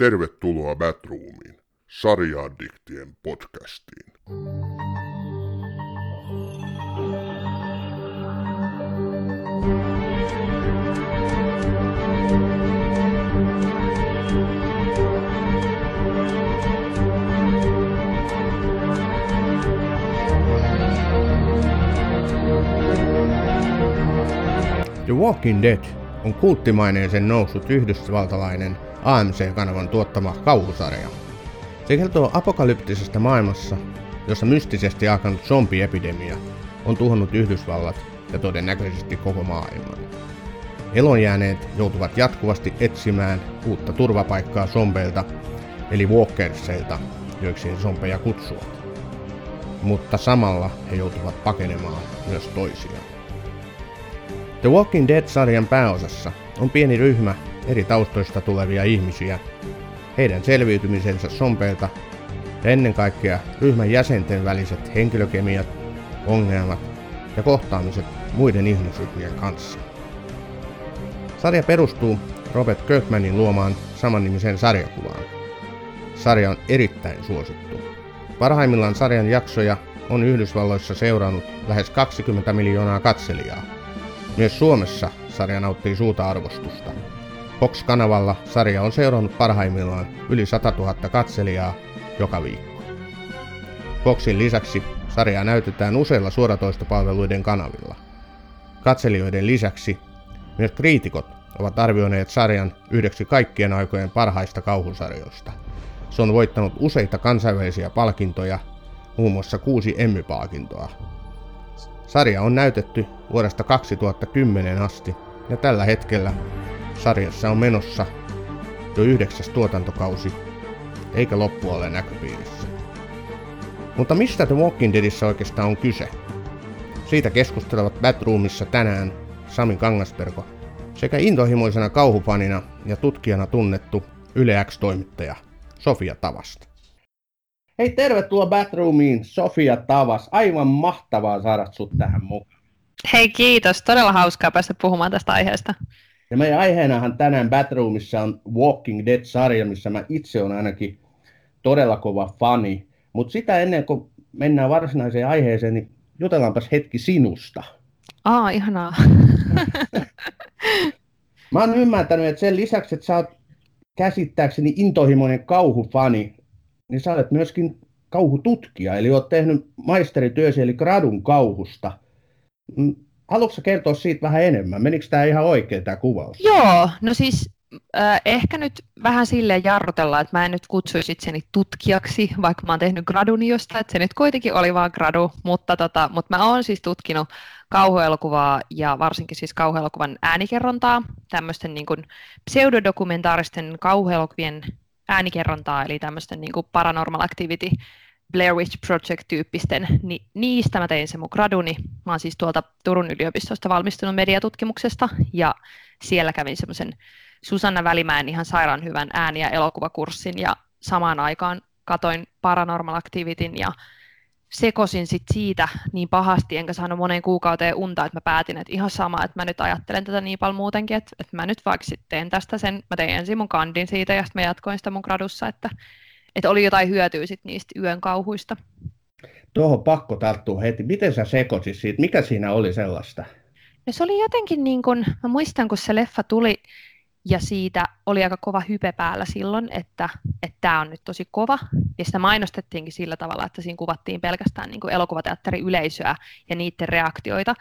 Tervetuloa Batroomiin, sarjaaddiktien podcastiin. The Walking Dead on kulttimaineeseen noussut yhdysvaltalainen AMC-kanavan tuottama kauhusarja. Se kertoo apokalyptisesta maailmassa, jossa mystisesti alkanut zombiepidemia on tuhonnut Yhdysvallat ja todennäköisesti koko maailman. Elonjääneet joutuvat jatkuvasti etsimään uutta turvapaikkaa zombeilta, eli walkerseilta, joiksi he zombeja kutsuvat. Mutta samalla he joutuvat pakenemaan myös toisiaan. The Walking Dead-sarjan pääosassa on pieni ryhmä eri taustoista tulevia ihmisiä, heidän selviytymisensä sompeilta ja ennen kaikkea ryhmän jäsenten väliset henkilökemiat, ongelmat ja kohtaamiset muiden ihmisryhmien kanssa. Sarja perustuu Robert Kirkmanin luomaan samannimiseen sarjakuvaan. Sarja on erittäin suosittu. Parhaimmillaan sarjan jaksoja on Yhdysvalloissa seurannut lähes 20 miljoonaa katselijaa. Myös Suomessa sarja nauttii suuta arvostusta. Fox-kanavalla sarja on seurannut parhaimmillaan yli 100 000 katselijaa joka viikko. Foxin lisäksi sarjaa näytetään useilla suoratoistopalveluiden kanavilla. Katselijoiden lisäksi myös kriitikot ovat arvioineet sarjan yhdeksi kaikkien aikojen parhaista kauhusarjoista. Se on voittanut useita kansainvälisiä palkintoja, muun muassa kuusi Emmy-palkintoa. Sarja on näytetty vuodesta 2010 asti ja tällä hetkellä sarjassa on menossa jo yhdeksäs tuotantokausi, eikä loppu ole näköpiirissä. Mutta mistä The Walking Deadissä oikeastaan on kyse? Siitä keskustelevat Batroomissa tänään Sami Kangasperko sekä intohimoisena kauhufanina ja tutkijana tunnettu Yle X-toimittaja Sofia Tavasta. Hei, tervetuloa Batroomiin, Sofia Tavas. Aivan mahtavaa saada sut tähän mukaan. Hei, kiitos. Todella hauskaa päästä puhumaan tästä aiheesta. Ja meidän aiheenahan tänään Batroomissa on Walking Dead-sarja, missä mä itse olen ainakin todella kova fani. Mutta sitä ennen kuin mennään varsinaiseen aiheeseen, niin jutellaanpas hetki sinusta. Aa, ihanaa. mä oon ymmärtänyt, että sen lisäksi, että sä oot käsittääkseni intohimoinen kauhufani, niin sä olet myöskin kauhututkija, eli oot tehnyt maisterityösi eli gradun kauhusta. Haluatko kertoa siitä vähän enemmän? Menikö tämä ihan oikein tämä kuvaus? Joo, no siis äh, ehkä nyt vähän silleen jarrutella, että mä en nyt kutsuisi itseni tutkijaksi, vaikka mä oon tehnyt graduni josta, että se nyt kuitenkin oli vaan gradu, mutta, tota, mutta mä oon siis tutkinut kauhuelokuvaa ja varsinkin siis kauhuelokuvan äänikerrontaa, tämmöisten niin kuin pseudodokumentaaristen kauhuelokuvien äänikerrontaa, eli tämmöisten niin kuin paranormal activity Blair Witch Project-tyyppisten, niin niistä mä tein se mun graduni. Mä oon siis tuolta Turun yliopistosta valmistunut mediatutkimuksesta, ja siellä kävin semmoisen Susanna Välimäen ihan sairaan hyvän ääni- ja elokuvakurssin, ja samaan aikaan katoin Paranormal Activityn, ja sekosin sit siitä niin pahasti, enkä saanut moneen kuukauteen unta, että mä päätin, että ihan sama, että mä nyt ajattelen tätä niin paljon muutenkin, että, että mä nyt vaikka sitten teen tästä sen, mä tein ensin mun kandin siitä, ja sitten mä jatkoin sitä mun gradussa, että että oli jotain hyötyä sit niistä yön kauhuista. Tuohon pakko tarttua heti. Miten sä sekoisit siitä? Mikä siinä oli sellaista? No se oli jotenkin niin kuin, mä muistan kun se leffa tuli ja siitä oli aika kova hype päällä silloin, että tämä on nyt tosi kova. Ja sitä mainostettiinkin sillä tavalla, että siinä kuvattiin pelkästään niin kuin elokuvateatteriyleisöä ja niiden reaktioita.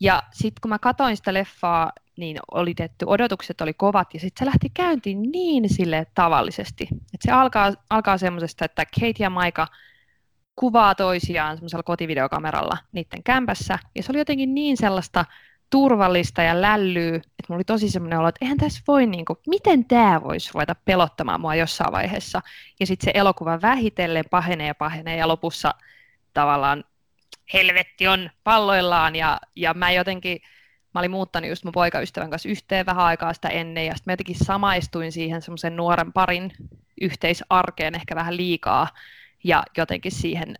Ja sitten kun mä katsoin sitä leffaa, niin oli tietty, odotukset oli kovat, ja sitten se lähti käyntiin niin sille tavallisesti. Että se alkaa, alkaa semmoisesta, että Kate ja Maika kuvaa toisiaan semmoisella kotivideokameralla niiden kämpässä, ja se oli jotenkin niin sellaista turvallista ja lällyy, että mulla oli tosi semmoinen olo, että eihän tässä voi, niin kuin, miten tämä voisi ruveta pelottamaan mua jossain vaiheessa. Ja sitten se elokuva vähitellen pahenee ja pahenee, ja lopussa tavallaan helvetti on palloillaan ja, ja mä jotenkin, mä olin muuttanut just mun poikaystävän kanssa yhteen vähän aikaa sitä ennen ja sitten mä jotenkin samaistuin siihen semmoisen nuoren parin yhteisarkeen ehkä vähän liikaa ja jotenkin siihen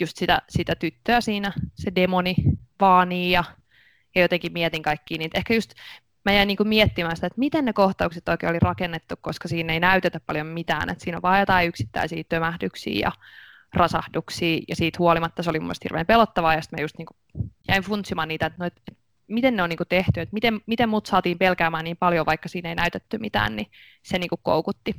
just sitä, sitä tyttöä siinä, se demoni vaanii ja, ja jotenkin mietin kaikkia niitä. Ehkä just mä jäin niin miettimään sitä, että miten ne kohtaukset oikein oli rakennettu, koska siinä ei näytetä paljon mitään, että siinä on vain jotain yksittäisiä tömähdyksiä ja rasahduksia, ja siitä huolimatta se oli mun mielestä hirveän pelottavaa, ja sitten mä just niin jäin funtsimaan niitä, että, no, että miten ne on niin kuin tehty, että miten, miten mut saatiin pelkäämään niin paljon, vaikka siinä ei näytetty mitään, niin se niin kuin koukutti.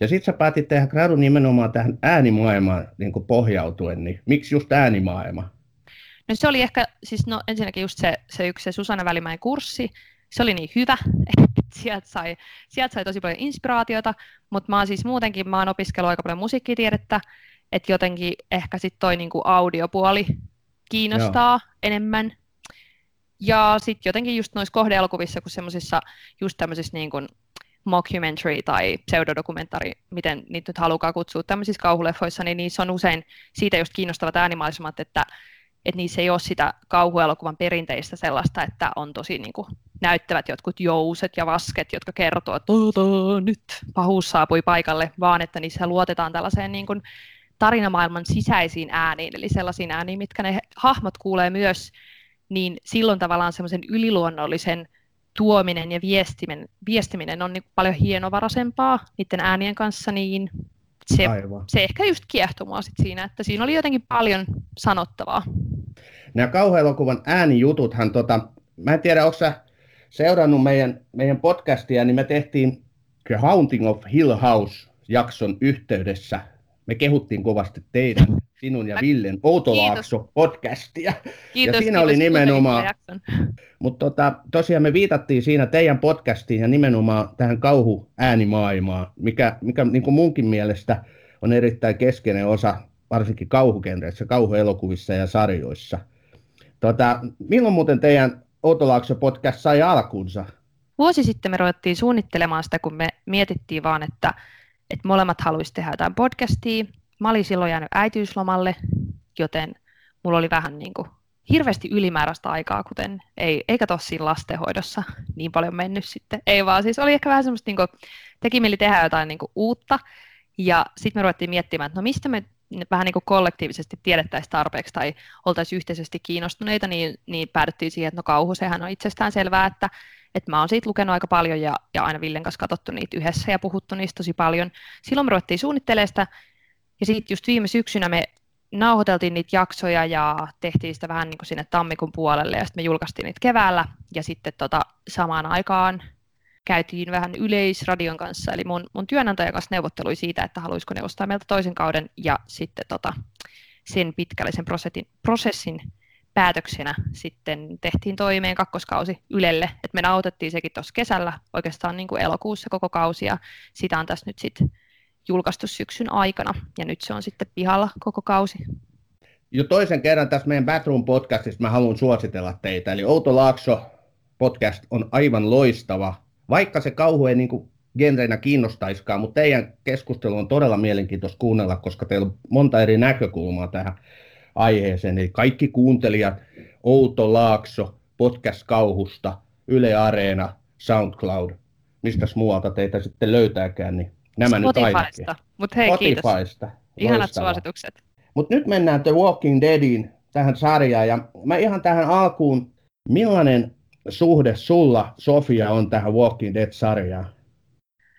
Ja sitten sä päätit tehdä gradun nimenomaan tähän äänimaailmaan niin kuin pohjautuen, niin miksi just äänimaailma? No se oli ehkä, siis no ensinnäkin just se, se yksi se Susanna Välimäen kurssi, se oli niin hyvä, että sieltä sai, sieltä sai tosi paljon inspiraatiota, mutta mä oon siis muutenkin, mä oon opiskellut aika paljon musiikkitiedettä, että jotenkin ehkä sitten toi niinku audiopuoli kiinnostaa Joo. enemmän. Ja sitten jotenkin just noissa kohdeelokuvissa, kun semmoisissa just tämmöisissä niin kuin mockumentary tai pseudodokumentari, miten niitä nyt halukaa kutsua tämmöisissä kauhuleffoissa, niin niissä on usein siitä just kiinnostavat äänimaisemat, että, että niissä ei ole sitä kauhuelokuvan perinteistä sellaista, että on tosi niin kuin, näyttävät jotkut jouset ja vasket, jotka kertoo, että nyt pahuus saapui paikalle, vaan että niissä luotetaan tällaiseen niin kuin, tarinamaailman sisäisiin ääniin, eli sellaisiin ääniin, mitkä ne hahmot kuulee myös, niin silloin tavallaan semmoisen yliluonnollisen tuominen ja viestiminen, viestiminen on niin paljon hienovaraisempaa niiden äänien kanssa, niin se, se ehkä just kiehtoi mua sit siinä, että siinä oli jotenkin paljon sanottavaa. Nämä kauhuelokuvan äänijututhan, tota, mä en tiedä, onko sä seurannut meidän, meidän podcastia, niin me tehtiin The Haunting of Hill House jakson yhteydessä me kehuttiin kovasti teidän, sinun ja Villen Outolaakso podcastia. Kiitos, ja siinä kiitos, oli nimenomaan, mutta tota, tosiaan me viitattiin siinä teidän podcastiin ja nimenomaan tähän kauhuäänimaailmaan, mikä, mikä niin kuin munkin mielestä on erittäin keskeinen osa varsinkin kauhukenreissä, kauhuelokuvissa ja sarjoissa. Tota, milloin muuten teidän Outolaakso podcast sai alkuunsa? Vuosi sitten me ruvettiin suunnittelemaan sitä, kun me mietittiin vaan, että että molemmat haluaisivat tehdä jotain podcastia. Mä olin silloin jäänyt äitiyslomalle, joten mulla oli vähän niin kuin hirveästi ylimääräistä aikaa, kuten ei, eikä tossa lastenhoidossa niin paljon mennyt sitten. Ei vaan, siis oli ehkä vähän semmoista, niin kuin, teki mieli tehdä jotain niin kuin uutta, ja sitten me ruvettiin miettimään, että no mistä me vähän niin kuin kollektiivisesti tiedettäisiin tarpeeksi tai oltaisiin yhteisesti kiinnostuneita, niin, niin päädyttiin siihen, että no kauhu, sehän on itsestään selvää, että että mä oon siitä lukenut aika paljon ja, ja aina Villen kanssa katsottu niitä yhdessä ja puhuttu niistä tosi paljon. Silloin me ruvettiin suunnittelemaan sitä ja sitten just viime syksynä me nauhoiteltiin niitä jaksoja ja tehtiin sitä vähän niin kuin sinne tammikuun puolelle ja sitten me julkaistiin niitä keväällä ja sitten tota, samaan aikaan käytiin vähän yleisradion kanssa, eli mun, mun työnantajan kanssa neuvottelui siitä, että haluaisiko neuvostaa meiltä toisen kauden ja sitten tota, sen pitkällisen prosessin, prosessin päätöksenä sitten tehtiin toimeen kakkoskausi Ylelle, että me nautettiin sekin tuossa kesällä oikeastaan niin kuin elokuussa koko kausi ja sitä on tässä nyt sitten julkaistu syksyn aikana ja nyt se on sitten pihalla koko kausi. Jo toisen kerran tässä meidän Batroom podcastissa mä haluan suositella teitä, eli Outo Laakso podcast on aivan loistava, vaikka se kauhu ei niin kuin genreinä kiinnostaiskaan, mutta teidän keskustelu on todella mielenkiintoista kuunnella, koska teillä on monta eri näkökulmaa tähän aiheeseen. Eli kaikki kuuntelijat, Outo Laakso, Podcast Kauhusta, Yle Areena, SoundCloud, mistä muualta teitä sitten löytääkään, niin nämä Spotifysta. nyt ainakin. Mutta hei, Spotifysta. kiitos. Ihanat suositukset. Mutta nyt mennään The Walking Deadiin, tähän sarjaan, ja mä ihan tähän alkuun, millainen suhde sulla, Sofia, on tähän Walking Dead-sarjaan?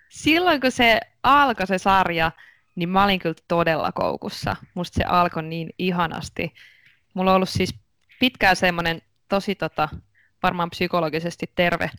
Silloin kun se alkoi se sarja, niin mä olin kyllä todella koukussa. Musta se alkoi niin ihanasti. Mulla on ollut siis pitkään semmoinen tosi tota, varmaan psykologisesti terve.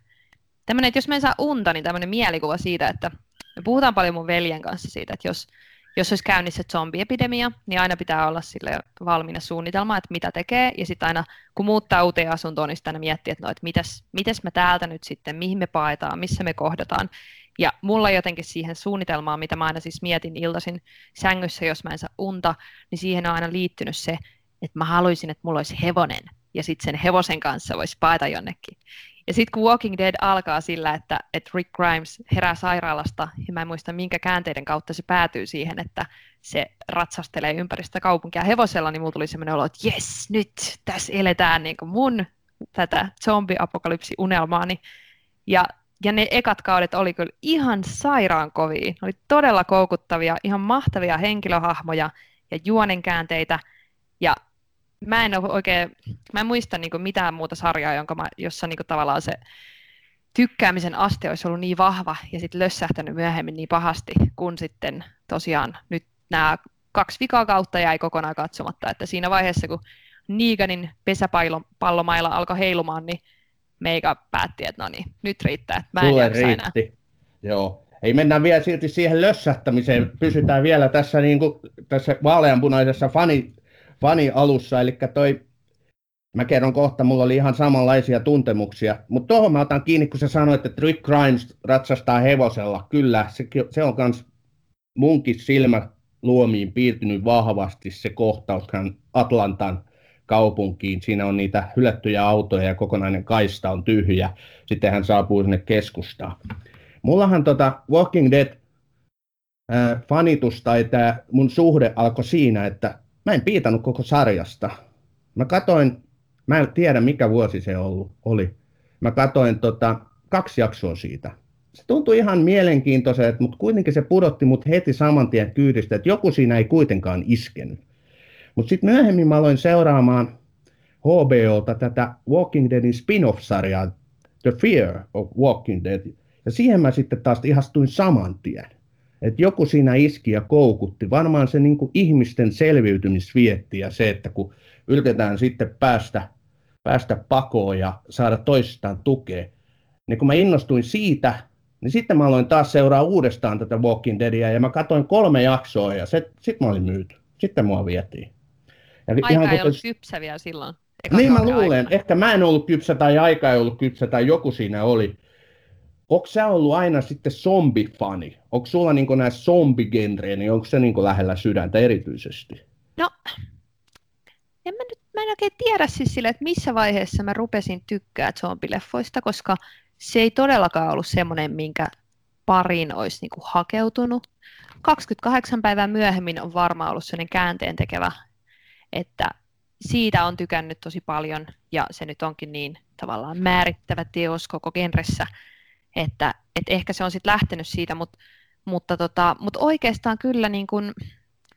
Tämmöinen, että jos mä en saa unta, niin tämmöinen mielikuva siitä, että me puhutaan paljon mun veljen kanssa siitä, että jos, jos olisi käynnissä zombiepidemia, niin aina pitää olla sille valmiina suunnitelma, että mitä tekee. Ja sitten aina, kun muuttaa uuteen asuntoon, niin sitten miettii, että no, että mitäs, mitäs me täältä nyt sitten, mihin me paetaan, missä me kohdataan. Ja mulla jotenkin siihen suunnitelmaan, mitä mä aina siis mietin iltaisin sängyssä, jos mä en saa unta, niin siihen on aina liittynyt se, että mä haluaisin, että mulla olisi hevonen, ja sitten sen hevosen kanssa voisi paeta jonnekin. Ja sitten kun Walking Dead alkaa sillä, että, että Rick Grimes herää sairaalasta, ja mä en muista minkä käänteiden kautta se päätyy siihen, että se ratsastelee ympäristä kaupunkia hevosella, niin mulla tuli semmoinen olo, että jes, nyt tässä eletään niin kuin mun tätä zombi-apokalypsi-unelmaani. Ja ja ne ekat kaudet oli kyllä ihan sairaan kovia. Ne oli todella koukuttavia, ihan mahtavia henkilöhahmoja ja juonenkäänteitä. Ja mä en ole oikein, mä en muista niin mitään muuta sarjaa, jonka mä, jossa niin tavallaan se tykkäämisen aste olisi ollut niin vahva ja sitten lössähtänyt myöhemmin niin pahasti, kun sitten tosiaan nyt nämä kaksi vikaa kautta jäi kokonaan katsomatta, että siinä vaiheessa, kun Niiganin pesäpallomailla alkoi heilumaan, niin meikä päätti, että no niin, nyt riittää, että mä en Sulle riitti. Enää. Joo. Ei mennä vielä silti siihen lössähtämiseen, pysytään vielä tässä, niin kuin, tässä vaaleanpunaisessa fani, fani-alussa, eli toi Mä kerron kohta, mulla oli ihan samanlaisia tuntemuksia. Mutta tuohon mä otan kiinni, kun sä sanoit, että Rick Grimes ratsastaa hevosella. Kyllä, se, se on myös munkin silmä luomiin piirtynyt vahvasti se kohtaus Atlantan kaupunkiin. Siinä on niitä hylättyjä autoja ja kokonainen kaista on tyhjä. Sitten hän saapuu sinne keskustaan. Mullahan tota Walking Dead äh, fanitus tai tämä mun suhde alkoi siinä, että mä en piitannut koko sarjasta. Mä katoin Mä en tiedä, mikä vuosi se ollut, oli. Mä katsoin tota, kaksi jaksoa siitä. Se tuntui ihan mielenkiintoiselta, mutta kuitenkin se pudotti mut heti saman tien kyydistä, että joku siinä ei kuitenkaan iskenyt. Mutta sitten myöhemmin mä aloin seuraamaan HBOlta tätä Walking Deadin spin-off-sarjaa The Fear of Walking Dead. Ja siihen mä sitten taas ihastuin saman tien. Että joku siinä iski ja koukutti. Varmaan se niin ihmisten selviytymisvietti ja se, että kun yritetään sitten päästä päästä pakoon ja saada toisistaan tukea. Niin kun mä innostuin siitä, niin sitten mä aloin taas seuraa uudestaan tätä Walking Deadia ja mä katsoin kolme jaksoa ja sitten mä olin myyty. Sitten mua vietiin. Ja aika ihan ei ollut kypsä vielä silloin. Niin mä luulen. Aikana. Ehkä mä en ollut kypsä tai aika ei ollut kypsä tai joku siinä oli. Onko sä ollut aina sitten zombifani? Onko sulla niin nämä zombigenreä, niin onko se niin lähellä sydäntä erityisesti? No, en mä nyt mä en oikein tiedä siis sille, että missä vaiheessa mä rupesin tykkää zombileffoista, koska se ei todellakaan ollut semmoinen, minkä parin olisi niin hakeutunut. 28 päivää myöhemmin on varmaan ollut sellainen käänteen tekevä, että siitä on tykännyt tosi paljon ja se nyt onkin niin tavallaan määrittävä teos koko genressä, että, että ehkä se on sitten lähtenyt siitä, mutta, mutta, tota, mutta oikeastaan kyllä, niin kuin,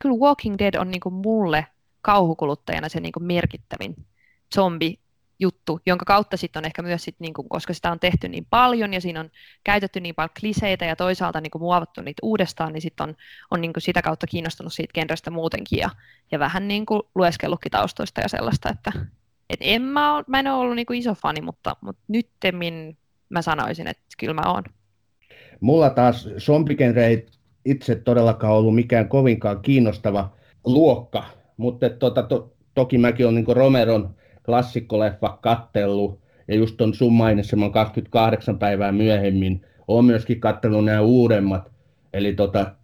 kyllä Walking Dead on niin kuin mulle kauhukuluttajana se niin kuin merkittävin zombi juttu, jonka kautta sitten on ehkä myös, sit, niin kuin, koska sitä on tehty niin paljon ja siinä on käytetty niin paljon kliseitä ja toisaalta niin kuin, muovattu niitä uudestaan, niin sitten on, on niin kuin, sitä kautta kiinnostunut siitä genrestä muutenkin ja, ja vähän niin kuin, lueskellutkin taustoista ja sellaista, että et en mä, ole, mä en ole ollut niin kuin, iso fani, mutta, mutta nyttemmin mä sanoisin, että kyllä mä oon. Mulla taas zombigenre ei itse todellakaan ollut mikään kovinkaan kiinnostava luokka mutta tota, to, toki mäkin olen niin Romeron klassikkoleffa kattellut, ja just on sun mainitseman 28 päivää myöhemmin, olen myöskin kattellut nämä uudemmat, eli tota,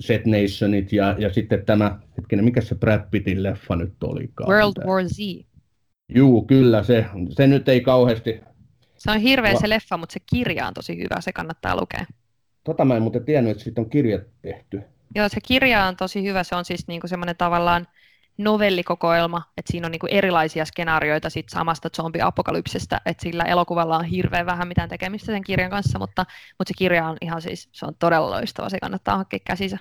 Set Nationit ja, ja sitten tämä, hetkinen, mikä se Brad Pittin leffa nyt oli? World? War Z. Juu, kyllä, se, se nyt ei kauheasti... Se on hirveä Va- se leffa, mutta se kirja on tosi hyvä, se kannattaa lukea. Tota mä en muuten tiennyt, että siitä on kirjat tehty. Joo, se kirja on tosi hyvä, se on siis niinku semmoinen tavallaan novellikokoelma, että siinä on niinku erilaisia skenaarioita sit samasta zombiapokalypsistä, että sillä elokuvalla on hirveän vähän mitään tekemistä sen kirjan kanssa, mutta, mutta se kirja on ihan siis, se on todella loistava, se kannattaa hankkia käsissä.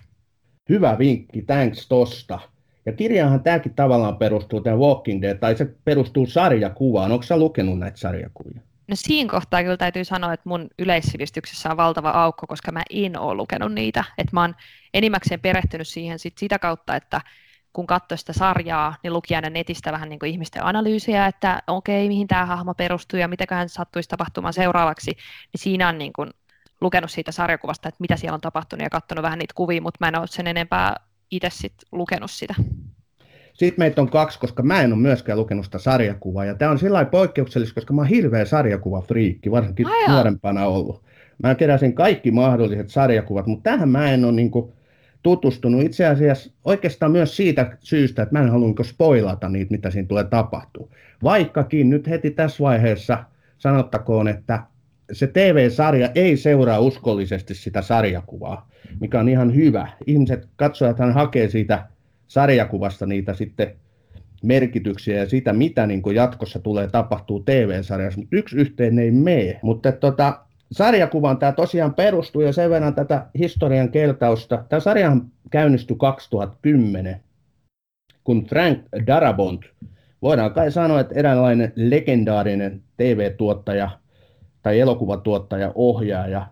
Hyvä vinkki, thanks tosta. Ja kirjahan tämäkin tavallaan perustuu, tämä Walking Dead, tai se perustuu sarjakuvaan. Onko sä lukenut näitä sarjakuvia? No siinä kohtaa kyllä täytyy sanoa, että mun yleissivistyksessä on valtava aukko, koska mä en ole lukenut niitä. Että mä oon enimmäkseen perehtynyt siihen sit sitä kautta, että kun katsoi sitä sarjaa, niin luki aina netistä vähän niin kuin ihmisten analyysiä, että okei, mihin tämä hahmo perustuu ja mitäköhän sattuisi tapahtumaan seuraavaksi, niin siinä on niin kuin lukenut siitä sarjakuvasta, että mitä siellä on tapahtunut ja katsonut vähän niitä kuvia, mutta mä en ole sen enempää itse sit lukenut sitä. Sitten meitä on kaksi, koska mä en ole myöskään lukenut sitä sarjakuvaa. Ja tämä on sillä poikkeuksellista, koska mä oon hirveä sarjakuvafriikki, varsinkin Aja. nuorempana ollut. Mä keräsin kaikki mahdolliset sarjakuvat, mutta tähän mä en ole niin kuin, tutustunut itse asiassa oikeastaan myös siitä syystä, että mä en halua spoilata niitä, mitä siinä tulee tapahtuu. Vaikkakin nyt heti tässä vaiheessa sanottakoon, että se TV-sarja ei seuraa uskollisesti sitä sarjakuvaa, mikä on ihan hyvä. Ihmiset, katsojathan hakee siitä sarjakuvasta niitä sitten merkityksiä ja sitä, mitä niin jatkossa tulee tapahtuu TV-sarjassa, mutta yksi yhteen ei mene. Mutta tota, sarjakuvaan tämä tosiaan perustuu ja sen verran tätä historian keltausta. Tämä sarja käynnistyi 2010, kun Frank Darabont, voidaan kai sanoa, että eräänlainen legendaarinen TV-tuottaja, tai elokuvatuottaja, ohjaaja,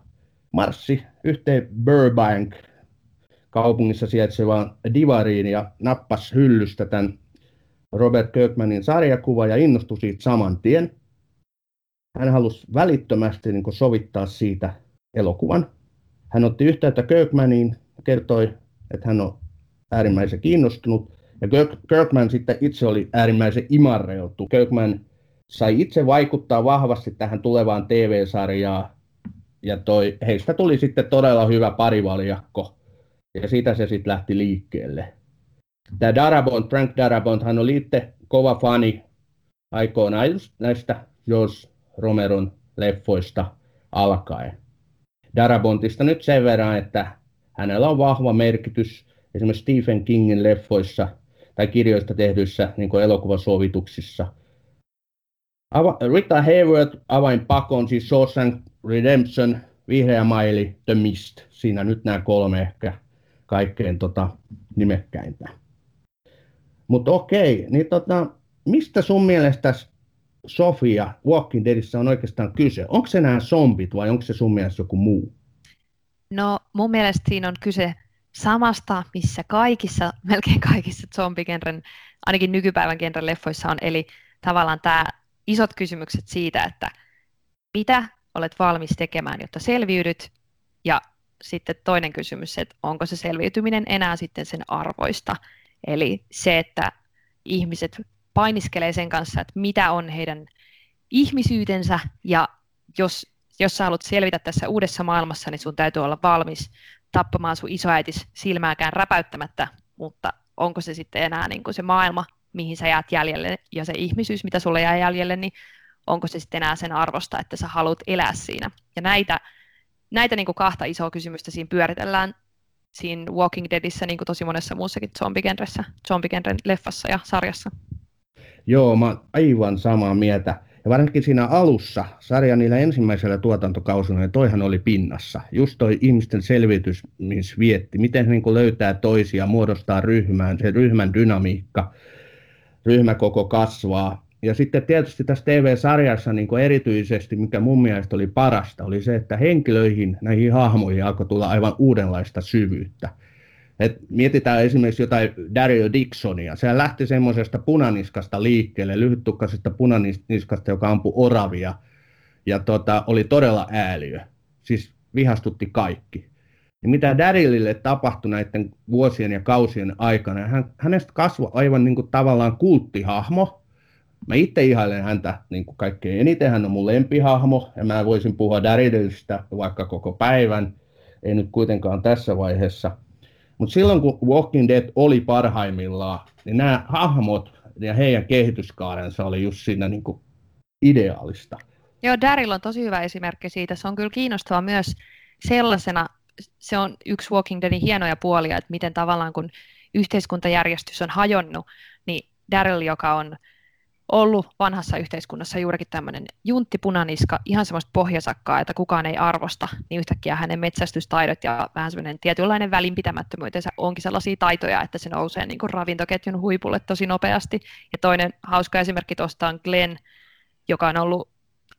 marssi yhteen Burbank kaupungissa sijaitsevaan divariin ja nappasi hyllystä tämän Robert Kirkmanin sarjakuva ja innostui siitä saman tien. Hän halusi välittömästi niin sovittaa siitä elokuvan. Hän otti yhteyttä Kirkmaniin ja kertoi, että hän on äärimmäisen kiinnostunut. Ja Kirkman sitten itse oli äärimmäisen imarreutu. Kirkman sai itse vaikuttaa vahvasti tähän tulevaan TV-sarjaan. Ja toi, heistä tuli sitten todella hyvä parivaljakko. Ja siitä se sitten lähti liikkeelle. Tämä Darabont, Frank Darabont, hän oli itse kova fani aikoinaan just näistä Jos Romeron leffoista alkaen. Darabontista nyt sen verran, että hänellä on vahva merkitys esimerkiksi Stephen Kingin leffoissa tai kirjoista tehdyissä niin elokuvasovituksissa. Ava- Rita Hayworth avain pakon, siis Shawshank Redemption, Vihreä maili, The Mist. Siinä nyt nämä kolme ehkä kaikkein tota, nimekkäintä. Mutta okei, niin tota, mistä sun mielestä Sofia Walking Deadissä on oikeastaan kyse? Onko se nämä zombit vai onko se sun mielestä joku muu? No mun mielestä siinä on kyse samasta, missä kaikissa, melkein kaikissa zombigenren, ainakin nykypäivän genren leffoissa on, eli tavallaan tämä isot kysymykset siitä, että mitä olet valmis tekemään, jotta selviydyt, ja sitten toinen kysymys, että onko se selviytyminen enää sitten sen arvoista. Eli se, että ihmiset painiskelee sen kanssa, että mitä on heidän ihmisyytensä, ja jos, jos sä haluat selvitä tässä uudessa maailmassa, niin sun täytyy olla valmis tappamaan sun isoäitis silmääkään räpäyttämättä, mutta onko se sitten enää niin kuin se maailma, mihin sä jäät jäljelle, ja se ihmisyys, mitä sulle jää jäljelle, niin onko se sitten enää sen arvosta, että sä haluat elää siinä. Ja näitä, näitä niin kuin kahta isoa kysymystä siinä pyöritellään siinä Walking Deadissä, niin kuin tosi monessa muussakin zombigenressä, zombigenren leffassa ja sarjassa. Joo, mä aivan samaa mieltä. Ja varsinkin siinä alussa, sarjan niillä ensimmäisellä tuotantokausilla, niin toihan oli pinnassa. Just toi ihmisten selviytymisvietti, miten he niin löytää toisia, muodostaa ryhmään, se ryhmän dynamiikka, ryhmäkoko kasvaa. Ja sitten tietysti tässä TV-sarjassa niin erityisesti, mikä mun mielestä oli parasta, oli se, että henkilöihin, näihin hahmoihin alkoi tulla aivan uudenlaista syvyyttä. Et mietitään esimerkiksi jotain Daryl Dixonia. Se lähti semmoisesta punaniskasta liikkeelle, lyhyttukkaisesta punaniskasta, joka ampui oravia. Ja tota, oli todella ääliö. Siis vihastutti kaikki. Ja mitä Darylille tapahtui näiden vuosien ja kausien aikana, hän, hänestä kasvoi aivan niin kuin tavallaan kulttihahmo. Mä itse ihailen häntä niin kuin kaikkein eniten, hän on mun lempihahmo, ja mä voisin puhua Darylista vaikka koko päivän, ei nyt kuitenkaan tässä vaiheessa – mutta silloin kun Walking Dead oli parhaimmillaan, niin nämä hahmot ja heidän kehityskaarensa oli just siinä niin kuin ideaalista. Joo, Daryl on tosi hyvä esimerkki siitä. Se on kyllä kiinnostava myös sellaisena, se on yksi Walking Deadin hienoja puolia, että miten tavallaan kun yhteiskuntajärjestys on hajonnut, niin Daryl, joka on ollut vanhassa yhteiskunnassa juurikin tämmöinen junttipunaniska, ihan semmoista pohjasakkaa, että kukaan ei arvosta, niin yhtäkkiä hänen metsästystaidot ja vähän semmoinen tietynlainen välinpitämättömyytensä onkin sellaisia taitoja, että se nousee niin kuin ravintoketjun huipulle tosi nopeasti. Ja toinen hauska esimerkki tuosta on Glenn, joka on ollut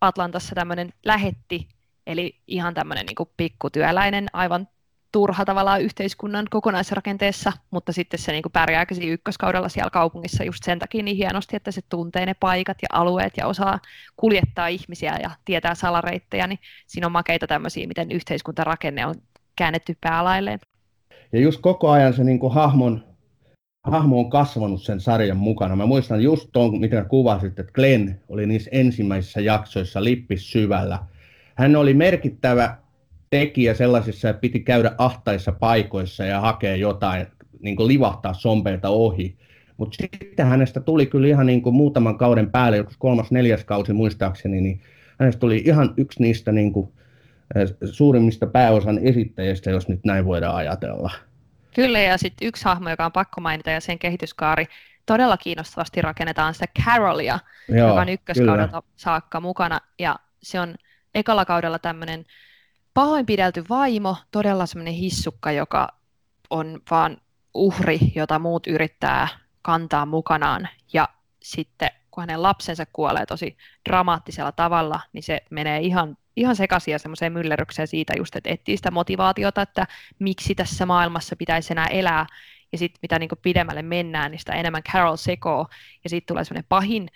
Atlantassa tämmöinen lähetti, eli ihan tämmöinen niin pikkutyöläinen, aivan turha tavallaan yhteiskunnan kokonaisrakenteessa, mutta sitten se niin kuin pärjääkin ykköskaudella siellä kaupungissa just sen takia niin hienosti, että se tuntee ne paikat ja alueet ja osaa kuljettaa ihmisiä ja tietää salareittejä, niin siinä on makeita tämmöisiä, miten yhteiskuntarakenne on käännetty päälailleen. Ja just koko ajan se niin kuin hahmon, hahmo on kasvanut sen sarjan mukana. Mä muistan just tuon, mitä kuvasit, että Glenn oli niissä ensimmäisissä jaksoissa lippis syvällä. Hän oli merkittävä tekijä sellaisissa, että piti käydä ahtaissa paikoissa ja hakea jotain, niin kuin livahtaa sompeilta ohi. Mutta sitten hänestä tuli kyllä ihan niin kuin muutaman kauden päälle, joskus kolmas, neljäs kausi muistaakseni, niin hänestä tuli ihan yksi niistä niin kuin, eh, suurimmista pääosan esittäjistä, jos nyt näin voidaan ajatella. Kyllä, ja sitten yksi hahmo, joka on pakko mainita, ja sen kehityskaari todella kiinnostavasti rakennetaan sitä Carolia, Joo, joka on ykköskaudelta kyllä. saakka mukana, ja se on ekalla kaudella tämmöinen pahoinpidelty vaimo, todella semmoinen hissukka, joka on vaan uhri, jota muut yrittää kantaa mukanaan. Ja sitten kun hänen lapsensa kuolee tosi dramaattisella tavalla, niin se menee ihan ihan sekaisia semmoiseen myllerrykseen siitä just, että etsii sitä motivaatiota, että miksi tässä maailmassa pitäisi enää elää, ja sitten mitä niin pidemmälle mennään, niin sitä enemmän Carol sekoo, ja sitten tulee semmoinen pahin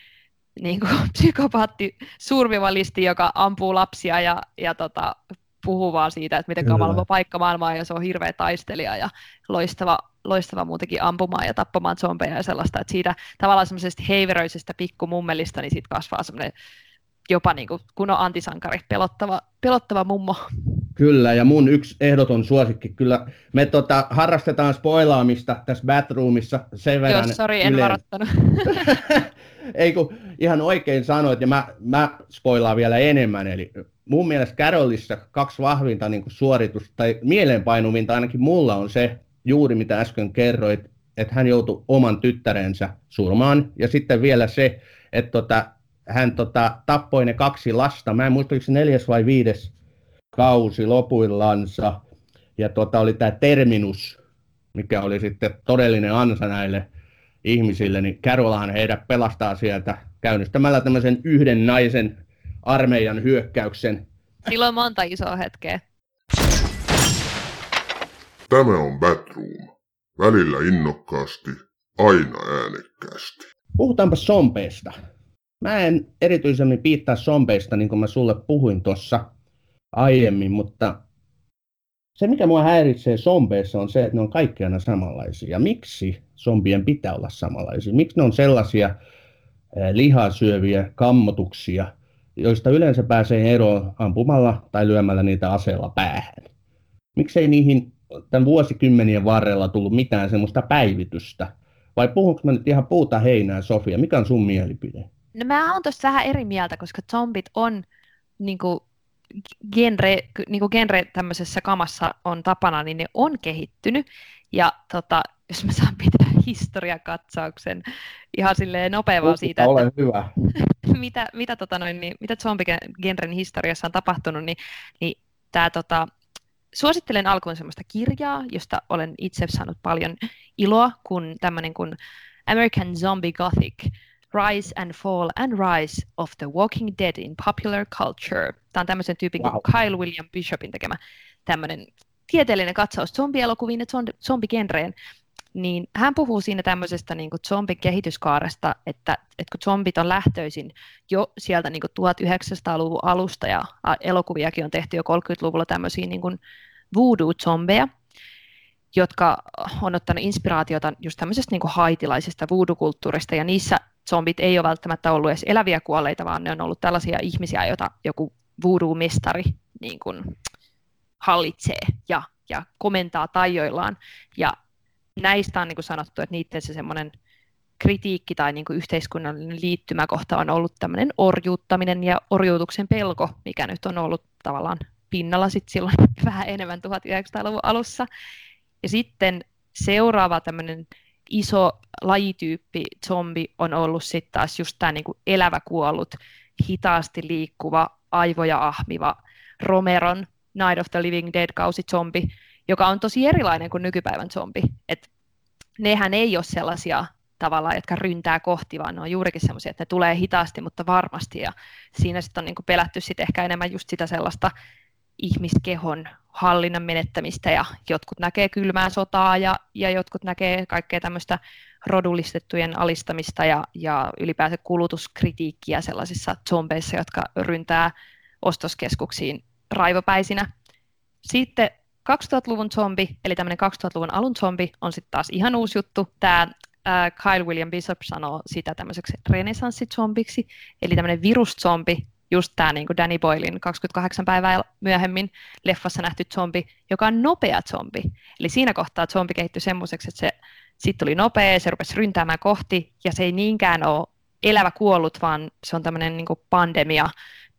niin kuin, psykopaatti survivalisti, joka ampuu lapsia ja, ja tota, puhuu vaan siitä, että miten kamala paikka maailmaa ja se on hirveä taistelija ja loistava, loistava muutenkin ampumaan ja tappamaan zombeja ja sellaista, että siitä tavallaan semmoisesta heiveröisestä pikkumummelista, niin siitä kasvaa semmoinen jopa niin kuin, kun on antisankari, pelottava, pelottava mummo. Kyllä, ja mun yksi ehdoton suosikki, kyllä me tota, harrastetaan spoilaamista tässä Batroomissa sen verran. Joo, sori, en yleen. varattanut. Ei kun ihan oikein sanoit, ja mä, mä spoilaan vielä enemmän, eli mun mielestä Carolissa kaksi vahvinta niin suoritusta, tai mieleenpainuvinta ainakin mulla on se, juuri mitä äsken kerroit, että hän joutui oman tyttärensä surmaan, ja sitten vielä se, että tota, hän tota, tappoi ne kaksi lasta, mä en muista, oliko se neljäs vai viides kausi lopuillansa, ja tota, oli tämä Terminus, mikä oli sitten todellinen ansa näille ihmisille, niin Carolan heidät pelastaa sieltä käynnistämällä tämmöisen yhden naisen armeijan hyökkäyksen. Silloin monta isoa hetkeä. Tämä on Batroom. Välillä innokkaasti, aina äänekkäästi. Puhutaanpa sompeista. Mä en erityisemmin piittaa sompeista, niin kuin mä sulle puhuin tuossa aiemmin, mutta se, mikä mua häiritsee sompeissa, on se, että ne on kaikki aina samanlaisia. Miksi zombien pitää olla samanlaisia? Miksi ne on sellaisia lihasyöviä kammotuksia, joista yleensä pääsee eroon ampumalla tai lyömällä niitä aseella päähän? Miksei niihin tämän vuosikymmenien varrella tullut mitään semmoista päivitystä? Vai puhunko mä nyt ihan puuta heinää, Sofia? Mikä on sun mielipide? No mä oon tuossa vähän eri mieltä, koska zombit on niin kuin, genre, niin kuin genre tämmöisessä kamassa on tapana, niin ne on kehittynyt. Ja tota, jos mä saan pitää historiakatsauksen ihan silleen nopeaa siitä, ole että hyvä. mitä, mitä, tota noin, niin, mitä zombigenren historiassa on tapahtunut, niin, niin tämä tota, suosittelen alkuun semmoista kirjaa, josta olen itse saanut paljon iloa, kun tämmöinen kuin American Zombie Gothic, Rise and Fall and Rise of the Walking Dead in Popular Culture. Tämä on tämmöisen tyypin wow. kuin Kyle William Bishopin tekemä tämmöinen tieteellinen katsaus zombielokuviin ja zombigenreen. Niin hän puhuu siinä tämmöisestä niin kuin zombin kehityskaaresta, että, että kun zombit on lähtöisin jo sieltä niin kuin 1900-luvun alusta ja elokuviakin on tehty jo 30-luvulla tämmöisiä niin kuin voodoo-zombeja, jotka on ottanut inspiraatiota just tämmöisestä niin kuin haitilaisesta voodoo-kulttuurista, ja niissä zombit ei ole välttämättä ollut edes eläviä kuolleita, vaan ne on ollut tällaisia ihmisiä, joita joku voodoo-mestari niin kuin hallitsee ja, ja komentaa tajoillaan. Ja näistä on niin kuin sanottu, että niiden se semmoinen kritiikki tai niin kuin yhteiskunnallinen liittymäkohta on ollut tämmöinen orjuuttaminen ja orjuutuksen pelko, mikä nyt on ollut tavallaan pinnalla sit silloin vähän enemmän 1900-luvun alussa. Ja sitten seuraava tämmöinen iso lajityyppi zombi on ollut sitten taas just tämä niinku elävä kuollut, hitaasti liikkuva, aivoja ahmiva Romeron Night of the Living Dead-kausi zombi, joka on tosi erilainen kuin nykypäivän zombi. Et nehän ei ole sellaisia tavallaan, jotka ryntää kohti, vaan ne on juurikin sellaisia, että ne tulee hitaasti, mutta varmasti. Ja siinä sitten on niinku pelätty sit ehkä enemmän just sitä sellaista ihmiskehon hallinnan menettämistä ja jotkut näkee kylmää sotaa ja, ja jotkut näkee kaikkea tämmöistä rodullistettujen alistamista ja, ja ylipäänsä kulutuskritiikkiä sellaisissa zombeissa, jotka ryntää ostoskeskuksiin raivopäisinä. Sitten 2000-luvun zombi, eli tämmöinen 2000-luvun alun zombi, on sitten taas ihan uusi juttu. Tämä Kyle William Bishop sanoo sitä tämmöiseksi renessanssizombiksi, eli tämmöinen viruszombi, just tämä niin Danny Boylin 28 päivää myöhemmin leffassa nähty zombi, joka on nopea zombi. Eli siinä kohtaa zombi kehittyi semmoiseksi, että se sitten tuli nopea, se rupesi ryntäämään kohti, ja se ei niinkään ole elävä kuollut, vaan se on tämmöinen niin pandemia,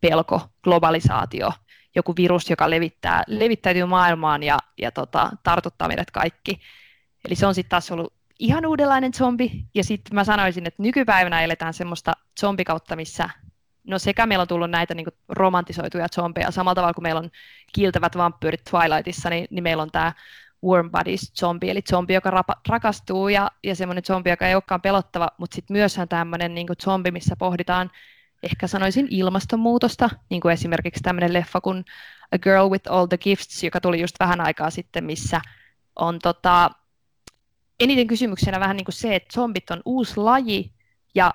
pelko, globalisaatio, joku virus, joka levittää, levittäytyy maailmaan ja, ja tota, tartuttaa meidät kaikki. Eli se on sitten taas ollut ihan uudenlainen zombi, ja sitten mä sanoisin, että nykypäivänä eletään semmoista zombikautta, missä no sekä meillä on tullut näitä niin kuin romantisoituja zombeja, samalla tavalla kuin meillä on kiiltävät vampyyrit Twilightissa, niin, niin meillä on tämä warm bodies zombi, eli zombi, joka rapa, rakastuu ja, ja semmoinen zombi, joka ei olekaan pelottava, mutta sitten myös tämmöinen niin zombi, missä pohditaan ehkä sanoisin ilmastonmuutosta, niin kuin esimerkiksi tämmöinen leffa kuin A Girl with All the Gifts, joka tuli just vähän aikaa sitten, missä on tota, eniten kysymyksenä vähän niin kuin se, että zombit on uusi laji ja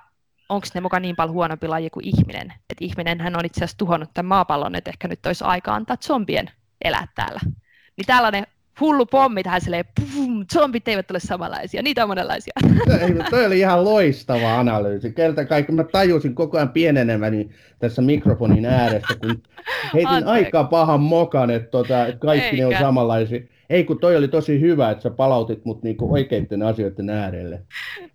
onko ne mukaan niin paljon huonompi laji kuin ihminen. Että ihminen hän on itse asiassa tuhonnut tämän maapallon, että ehkä nyt olisi aika antaa zombien elää täällä. Niin tällainen hullu pommi tähän silleen, pum, zombit eivät ole samanlaisia, niitä on monenlaisia. Ei, toi oli ihan loistava analyysi. Kerta kaikki, mä tajusin koko ajan pieneneväni tässä mikrofonin ääressä, kun heitin Anteeksi. aika pahan mokan, että, tota, että kaikki Eikä. ne on samanlaisia. Ei kun toi oli tosi hyvä, että sä palautit mut niinku oikeiden asioiden äärelle.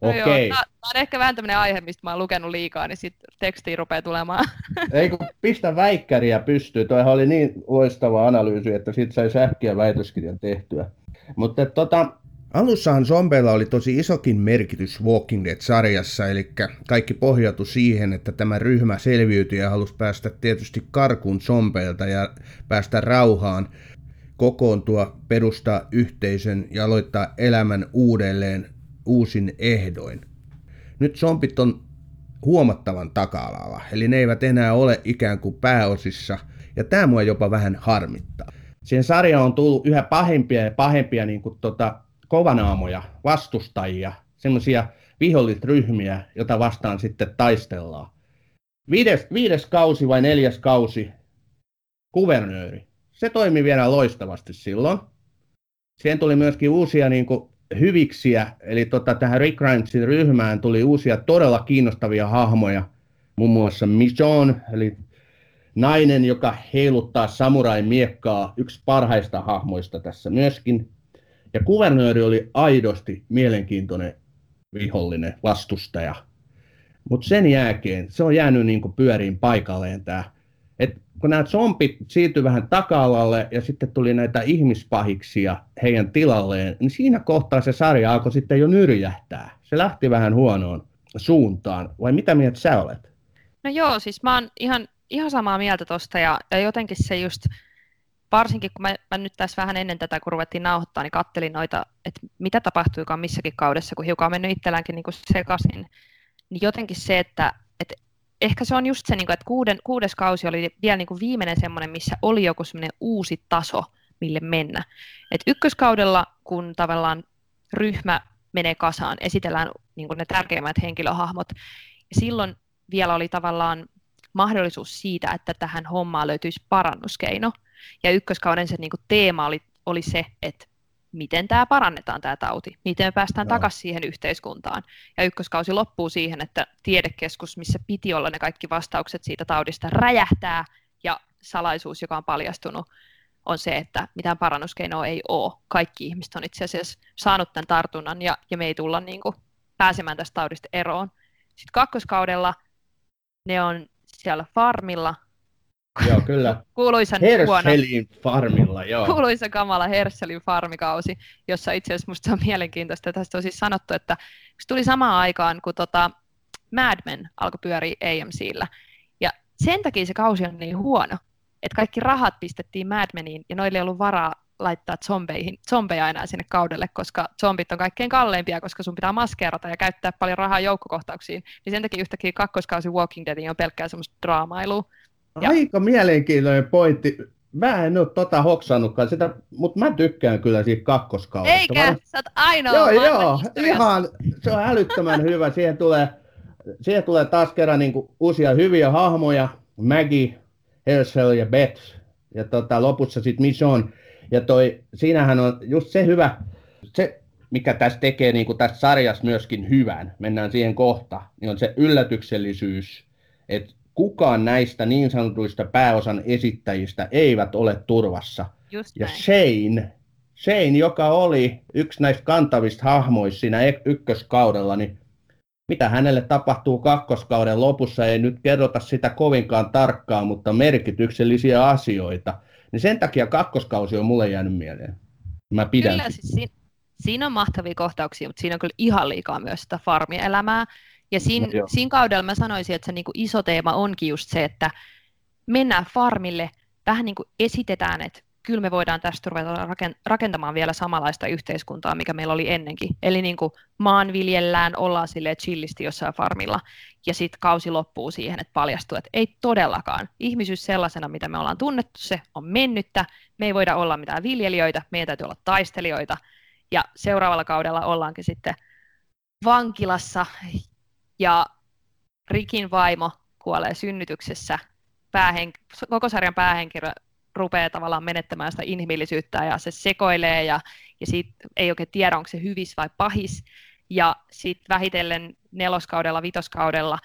No Okei. Okay. Tämä on ehkä vähän tämmöinen aihe, mistä mä oon lukenut liikaa, niin sitten teksti rupeaa tulemaan. Ei kun pistä väikkäriä pystyy. Toihan oli niin loistava analyysi, että siitä sai sähkiä väitöskirjan tehtyä. Mutta tota, Alussahan zombeilla oli tosi isokin merkitys Walking Dead-sarjassa, eli kaikki pohjautui siihen, että tämä ryhmä selviytyi ja halusi päästä tietysti karkuun zombeilta ja päästä rauhaan kokoontua, perustaa yhteisön ja aloittaa elämän uudelleen uusin ehdoin. Nyt zombit on huomattavan taka-alalla, eli ne eivät enää ole ikään kuin pääosissa, ja tämä mua jopa vähän harmittaa. Siihen sarjaan on tullut yhä pahempia ja pahempia niin kuin tota, kovanaamoja, vastustajia, semmoisia vihollisryhmiä, jota vastaan sitten taistellaan. Viides, viides kausi vai neljäs kausi, kuvernööri se toimi vielä loistavasti silloin. Siihen tuli myöskin uusia niin kuin, hyviksiä, eli tota, tähän Rick Grimesin ryhmään tuli uusia todella kiinnostavia hahmoja, muun muassa Michonne, eli nainen, joka heiluttaa samurai-miekkaa, yksi parhaista hahmoista tässä myöskin. Ja kuvernööri oli aidosti mielenkiintoinen vihollinen, vastustaja. Mutta sen jälkeen se on jäänyt niin pyöriin paikalleen tämä kun nämä zombit siirtyi vähän taka-alalle ja sitten tuli näitä ihmispahiksia heidän tilalleen, niin siinä kohtaa se sarja alkoi sitten jo nyrjähtää. Se lähti vähän huonoon suuntaan. Vai mitä mieltä sä olet? No joo, siis mä oon ihan, ihan samaa mieltä tosta ja, ja jotenkin se just, varsinkin kun mä, mä nyt tässä vähän ennen tätä, kun ruvettiin nauhoittaa, niin kattelin noita, että mitä tapahtuikaan missäkin kaudessa, kun hiukan on mennyt itselläänkin niin sekaisin, niin jotenkin se, että ehkä se on just se, niin että kuuden, kuudes kausi oli vielä niin kuin viimeinen semmoinen, missä oli joku semmoinen uusi taso, mille mennä. Et ykköskaudella, kun tavallaan ryhmä menee kasaan, esitellään niin ne tärkeimmät henkilöhahmot, silloin vielä oli tavallaan mahdollisuus siitä, että tähän hommaan löytyisi parannuskeino. Ja ykköskauden se niin teema oli, oli se, että miten tämä parannetaan tämä tauti, miten me päästään takaisin siihen yhteiskuntaan. Ja ykköskausi loppuu siihen, että tiedekeskus, missä piti olla ne kaikki vastaukset siitä taudista, räjähtää ja salaisuus, joka on paljastunut, on se, että mitään parannuskeinoa ei ole. Kaikki ihmiset on itse asiassa saanut tämän tartunnan ja, ja me ei tulla niin kuin, pääsemään tästä taudista eroon. Sitten kakkoskaudella ne on siellä farmilla Joo, kyllä. Kuuluisan Herselin farmilla, joo. Kuuluisa kamala Herselin farmikausi, jossa itse asiassa musta on mielenkiintoista. Tästä on siis sanottu, että se tuli samaan aikaan, kun tota Mad Men alkoi pyöriä AMCllä. Ja sen takia se kausi on niin huono, että kaikki rahat pistettiin Mad Meniin ja noille ei ollut varaa laittaa zombeihin, zombeja enää sinne kaudelle, koska zombit on kaikkein kalleimpia, koska sun pitää maskeerata ja käyttää paljon rahaa joukkokohtauksiin. Niin sen takia yhtäkkiä kakkoskausi Walking Dead on pelkkää semmoista draamailua. Ja. Aika mielenkiintoinen pointti. Mä en ole tota hoksannutkaan sitä, mutta mä tykkään kyllä siitä kakkoskaudesta. Eikä, Var... sä oot ainoa. Joo, joo, ihan, se on älyttömän hyvä. Siihen tulee, siihen tulee taas kerran niin kuin uusia hyviä hahmoja, Maggie, Herschel ja Beth. Ja tota, lopussa sitten Mission. Ja toi, siinähän on just se hyvä, se mikä tässä tekee niin kuin tässä sarjassa myöskin hyvän, mennään siihen kohta, niin on se yllätyksellisyys. Että kukaan näistä niin sanotuista pääosan esittäjistä eivät ole turvassa. Just ja Shane, Shane, joka oli yksi näistä kantavista hahmoista siinä ykköskaudella, niin mitä hänelle tapahtuu kakkoskauden lopussa, ei nyt kerrota sitä kovinkaan tarkkaan, mutta merkityksellisiä asioita. Niin sen takia kakkoskausi on mulle jäänyt mieleen. Mä pidän Kyllä, siis siinä, siinä on mahtavia kohtauksia, mutta siinä on kyllä ihan liikaa myös sitä farmielämää. Ja siinä, no, siinä kaudella mä sanoisin, että se niin iso teema onkin just se, että mennään farmille, vähän niin kuin esitetään, että kyllä me voidaan tästä ruveta rakentamaan vielä samanlaista yhteiskuntaa, mikä meillä oli ennenkin. Eli niin kuin maanviljellään, ollaan sille chillisti jossain farmilla, ja sitten kausi loppuu siihen, että paljastuu, että ei todellakaan. Ihmisyys sellaisena, mitä me ollaan tunnettu, se on mennyttä. Me ei voida olla mitään viljelijöitä, meidän täytyy olla taistelijoita, ja seuraavalla kaudella ollaankin sitten vankilassa, ja Rikin vaimo kuolee synnytyksessä, päähenk- koko sarjan päähenkilö rupeaa tavallaan menettämään sitä inhimillisyyttä ja se sekoilee ja, ja siitä ei oikein tiedä, onko se hyvis vai pahis. Ja sitten vähitellen neloskaudella, vitoskaudella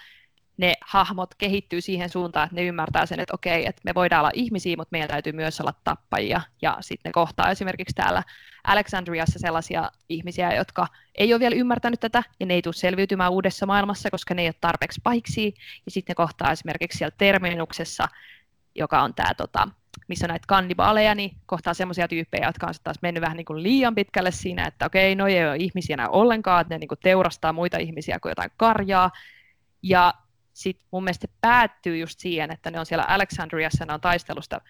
ne hahmot kehittyy siihen suuntaan, että ne ymmärtää sen, että okei, että me voidaan olla ihmisiä, mutta meidän täytyy myös olla tappajia. Ja sitten ne kohtaa esimerkiksi täällä Alexandriassa sellaisia ihmisiä, jotka ei ole vielä ymmärtänyt tätä, ja ne ei tule selviytymään uudessa maailmassa, koska ne ei ole tarpeeksi pahiksi. Ja sitten ne kohtaa esimerkiksi siellä Terminuksessa, joka on tämä tota, missä on näitä kannibaaleja, niin kohtaa semmoisia tyyppejä, jotka on taas mennyt vähän niin kuin liian pitkälle siinä, että okei, no ei ole ihmisiä enää ollenkaan, että ne niin kuin teurastaa muita ihmisiä kuin jotain karjaa. Ja sitten mun mielestä päättyy just siihen, että ne on siellä Alexandriassa, ne on taistelusta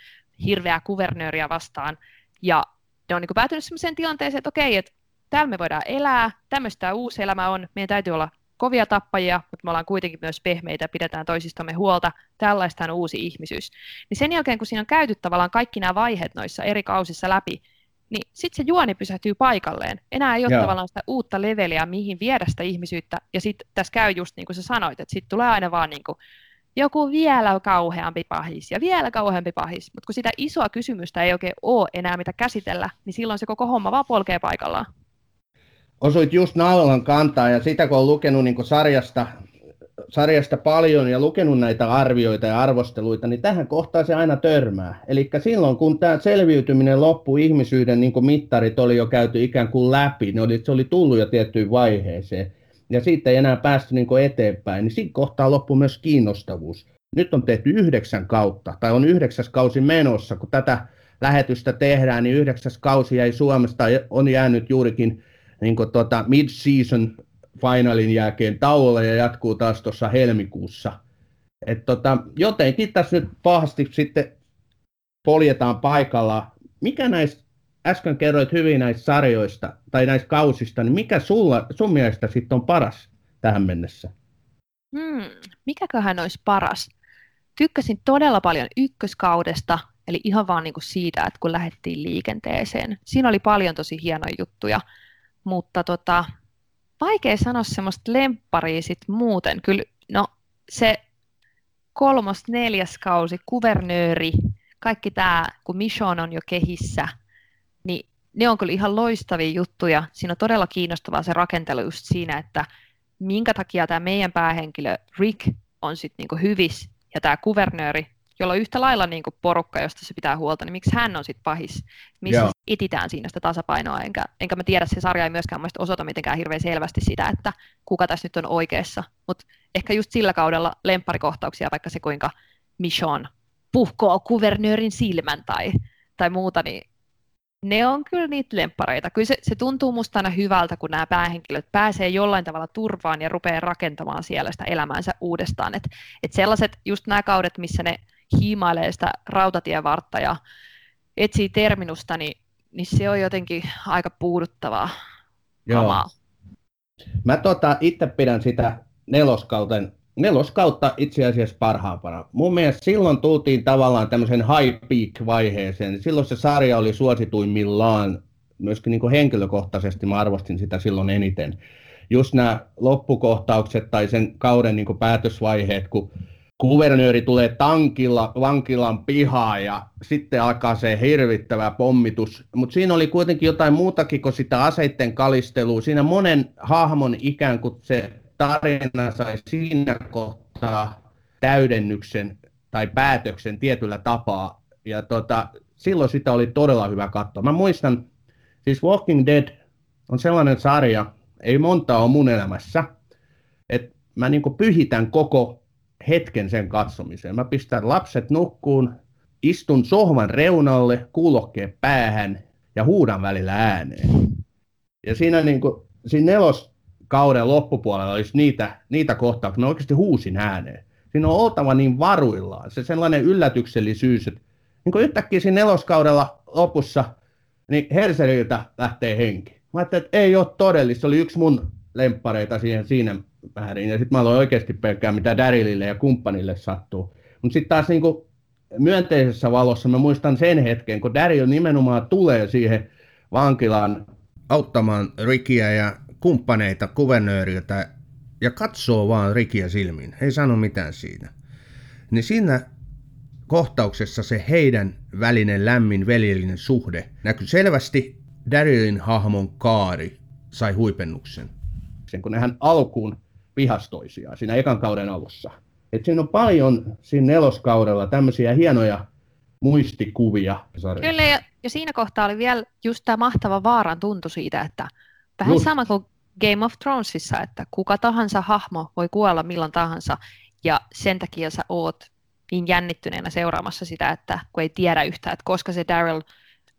hirveää kuvernööriä vastaan, ja ne on niin kuin päätynyt sellaiseen tilanteeseen, että okei, että täällä me voidaan elää, tämmöistä uusi elämä on, meidän täytyy olla kovia tappajia, mutta me ollaan kuitenkin myös pehmeitä, pidetään toisistamme huolta, tällaista on uusi ihmisyys. Niin sen jälkeen, kun siinä on käyty tavallaan kaikki nämä vaiheet noissa eri kausissa läpi, niin sitten se juoni pysähtyy paikalleen. Enää ei ole Joo. tavallaan sitä uutta leveliä, mihin viedä sitä ihmisyyttä. Ja sitten tässä käy just niin kuin sä sanoit, että sitten tulee aina vaan niin kuin joku vielä kauheampi pahis ja vielä kauheampi pahis. Mutta kun sitä isoa kysymystä ei oikein ole enää mitä käsitellä, niin silloin se koko homma vaan polkee paikallaan osuit just naulan kantaa ja sitä kun on lukenut niin sarjasta, sarjasta paljon ja lukenut näitä arvioita ja arvosteluita, niin tähän kohtaan se aina törmää. Eli silloin kun tämä selviytyminen loppui, ihmisyyden niin mittarit oli jo käyty ikään kuin läpi, ne oli, se oli tullut jo tiettyyn vaiheeseen, ja siitä ei enää päästy niin eteenpäin, niin siinä kohtaa loppui myös kiinnostavuus. Nyt on tehty yhdeksän kautta, tai on yhdeksäs kausi menossa, kun tätä lähetystä tehdään, niin yhdeksäs kausi jäi Suomesta, on jäänyt juurikin niin tuota mid-season finalin jälkeen tauolle ja jatkuu taas tuossa helmikuussa. Et tota, jotenkin tässä nyt pahasti sitten poljetaan paikalla. Mikä näistä, äsken kerroit hyvin näistä sarjoista tai näistä kausista, niin mikä sulla, sun mielestä sitten on paras tähän mennessä? Hmm, mikäköhän olisi paras? Tykkäsin todella paljon ykköskaudesta, eli ihan vaan niin kuin siitä, että kun lähdettiin liikenteeseen. Siinä oli paljon tosi hienoja juttuja mutta tota, vaikea sanoa semmoista lempparia sit muuten. Kyllä, no se kolmos, neljäs kausi, kuvernööri, kaikki tämä, kun Mission on jo kehissä, niin ne on kyllä ihan loistavia juttuja. Siinä on todella kiinnostavaa se rakentelu just siinä, että minkä takia tämä meidän päähenkilö Rick on sitten niinku hyvis ja tämä kuvernööri jolla on yhtä lailla niin kuin porukka, josta se pitää huolta, niin miksi hän on sitten pahis? Missä Joo. etitään siinä sitä tasapainoa? Enkä, enkä mä tiedä, se sarja ei myöskään osoita mitenkään hirveän selvästi sitä, että kuka tässä nyt on oikeassa. Mutta ehkä just sillä kaudella lempparikohtauksia, vaikka se kuinka Michon puhkoo kuvernöörin silmän tai, tai muuta, niin ne on kyllä niitä lemppareita. Kyllä se, se tuntuu musta aina hyvältä, kun nämä päähenkilöt pääsee jollain tavalla turvaan ja rupeaa rakentamaan siellä sitä elämäänsä uudestaan. Et, et sellaiset, just nämä kaudet, missä ne hiimailee sitä rautatievartta ja etsii terminusta, niin, niin se on jotenkin aika puuduttavaa Joo. Kamaa. Mä tota, itse pidän sitä neloskauten, neloskautta itse asiassa parhaampana. Mun mielestä silloin tultiin tavallaan tämmöisen high peak vaiheeseen. Silloin se sarja oli suosituimmillaan, myöskin niin kuin henkilökohtaisesti mä arvostin sitä silloin eniten. Just nämä loppukohtaukset tai sen kauden niin kuin päätösvaiheet, kun kuvernööri tulee tankilla vankilan pihaan ja sitten alkaa se hirvittävä pommitus. Mutta siinä oli kuitenkin jotain muutakin kuin sitä aseiden kalistelua. Siinä monen hahmon ikään kuin se tarina sai siinä kohtaa täydennyksen tai päätöksen tietyllä tapaa. Ja tota, silloin sitä oli todella hyvä katsoa. Mä muistan, siis Walking Dead on sellainen sarja, ei monta ole mun elämässä, että mä niin pyhitän koko hetken sen katsomiseen. Mä pistän lapset nukkuun, istun sohvan reunalle, kuulokkeen päähän ja huudan välillä ääneen. Ja siinä, niin kuin, siinä neloskauden loppupuolella olisi niitä, niitä kohtauksia, kun oikeasti huusin ääneen. Siinä on oltava niin varuillaan. Se sellainen yllätyksellisyys, että, niin kuin yhtäkkiä siinä neloskaudella lopussa, niin Herseriltä lähtee henki. Mä ajattelin, että ei ole todellista. Se oli yksi mun lemppareita siihen siinä määrin. Ja sitten mä aloin oikeasti pelkää, mitä Darylille ja kumppanille sattuu. Mutta sitten taas niin myönteisessä valossa mä muistan sen hetken, kun Daryl nimenomaan tulee siihen vankilaan auttamaan Rikiä ja kumppaneita kuvernööriltä ja katsoo vaan Rikiä silmiin, ei sano mitään siitä. Niin siinä kohtauksessa se heidän välinen lämmin veljellinen suhde näkyy selvästi Darylin hahmon kaari sai huipennuksen. Sen kun nehän alkuun vihastoisia siinä ekan kauden alussa. Et siinä on paljon siinä neloskaudella tämmöisiä hienoja muistikuvia. Kyllä, ja, ja siinä kohtaa oli vielä just tämä mahtava vaaran tuntu siitä, että vähän just. sama kuin Game of Thronesissa, että kuka tahansa hahmo voi kuolla milloin tahansa, ja sen takia sä oot niin jännittyneenä seuraamassa sitä, että kun ei tiedä yhtään, että koska se Daryl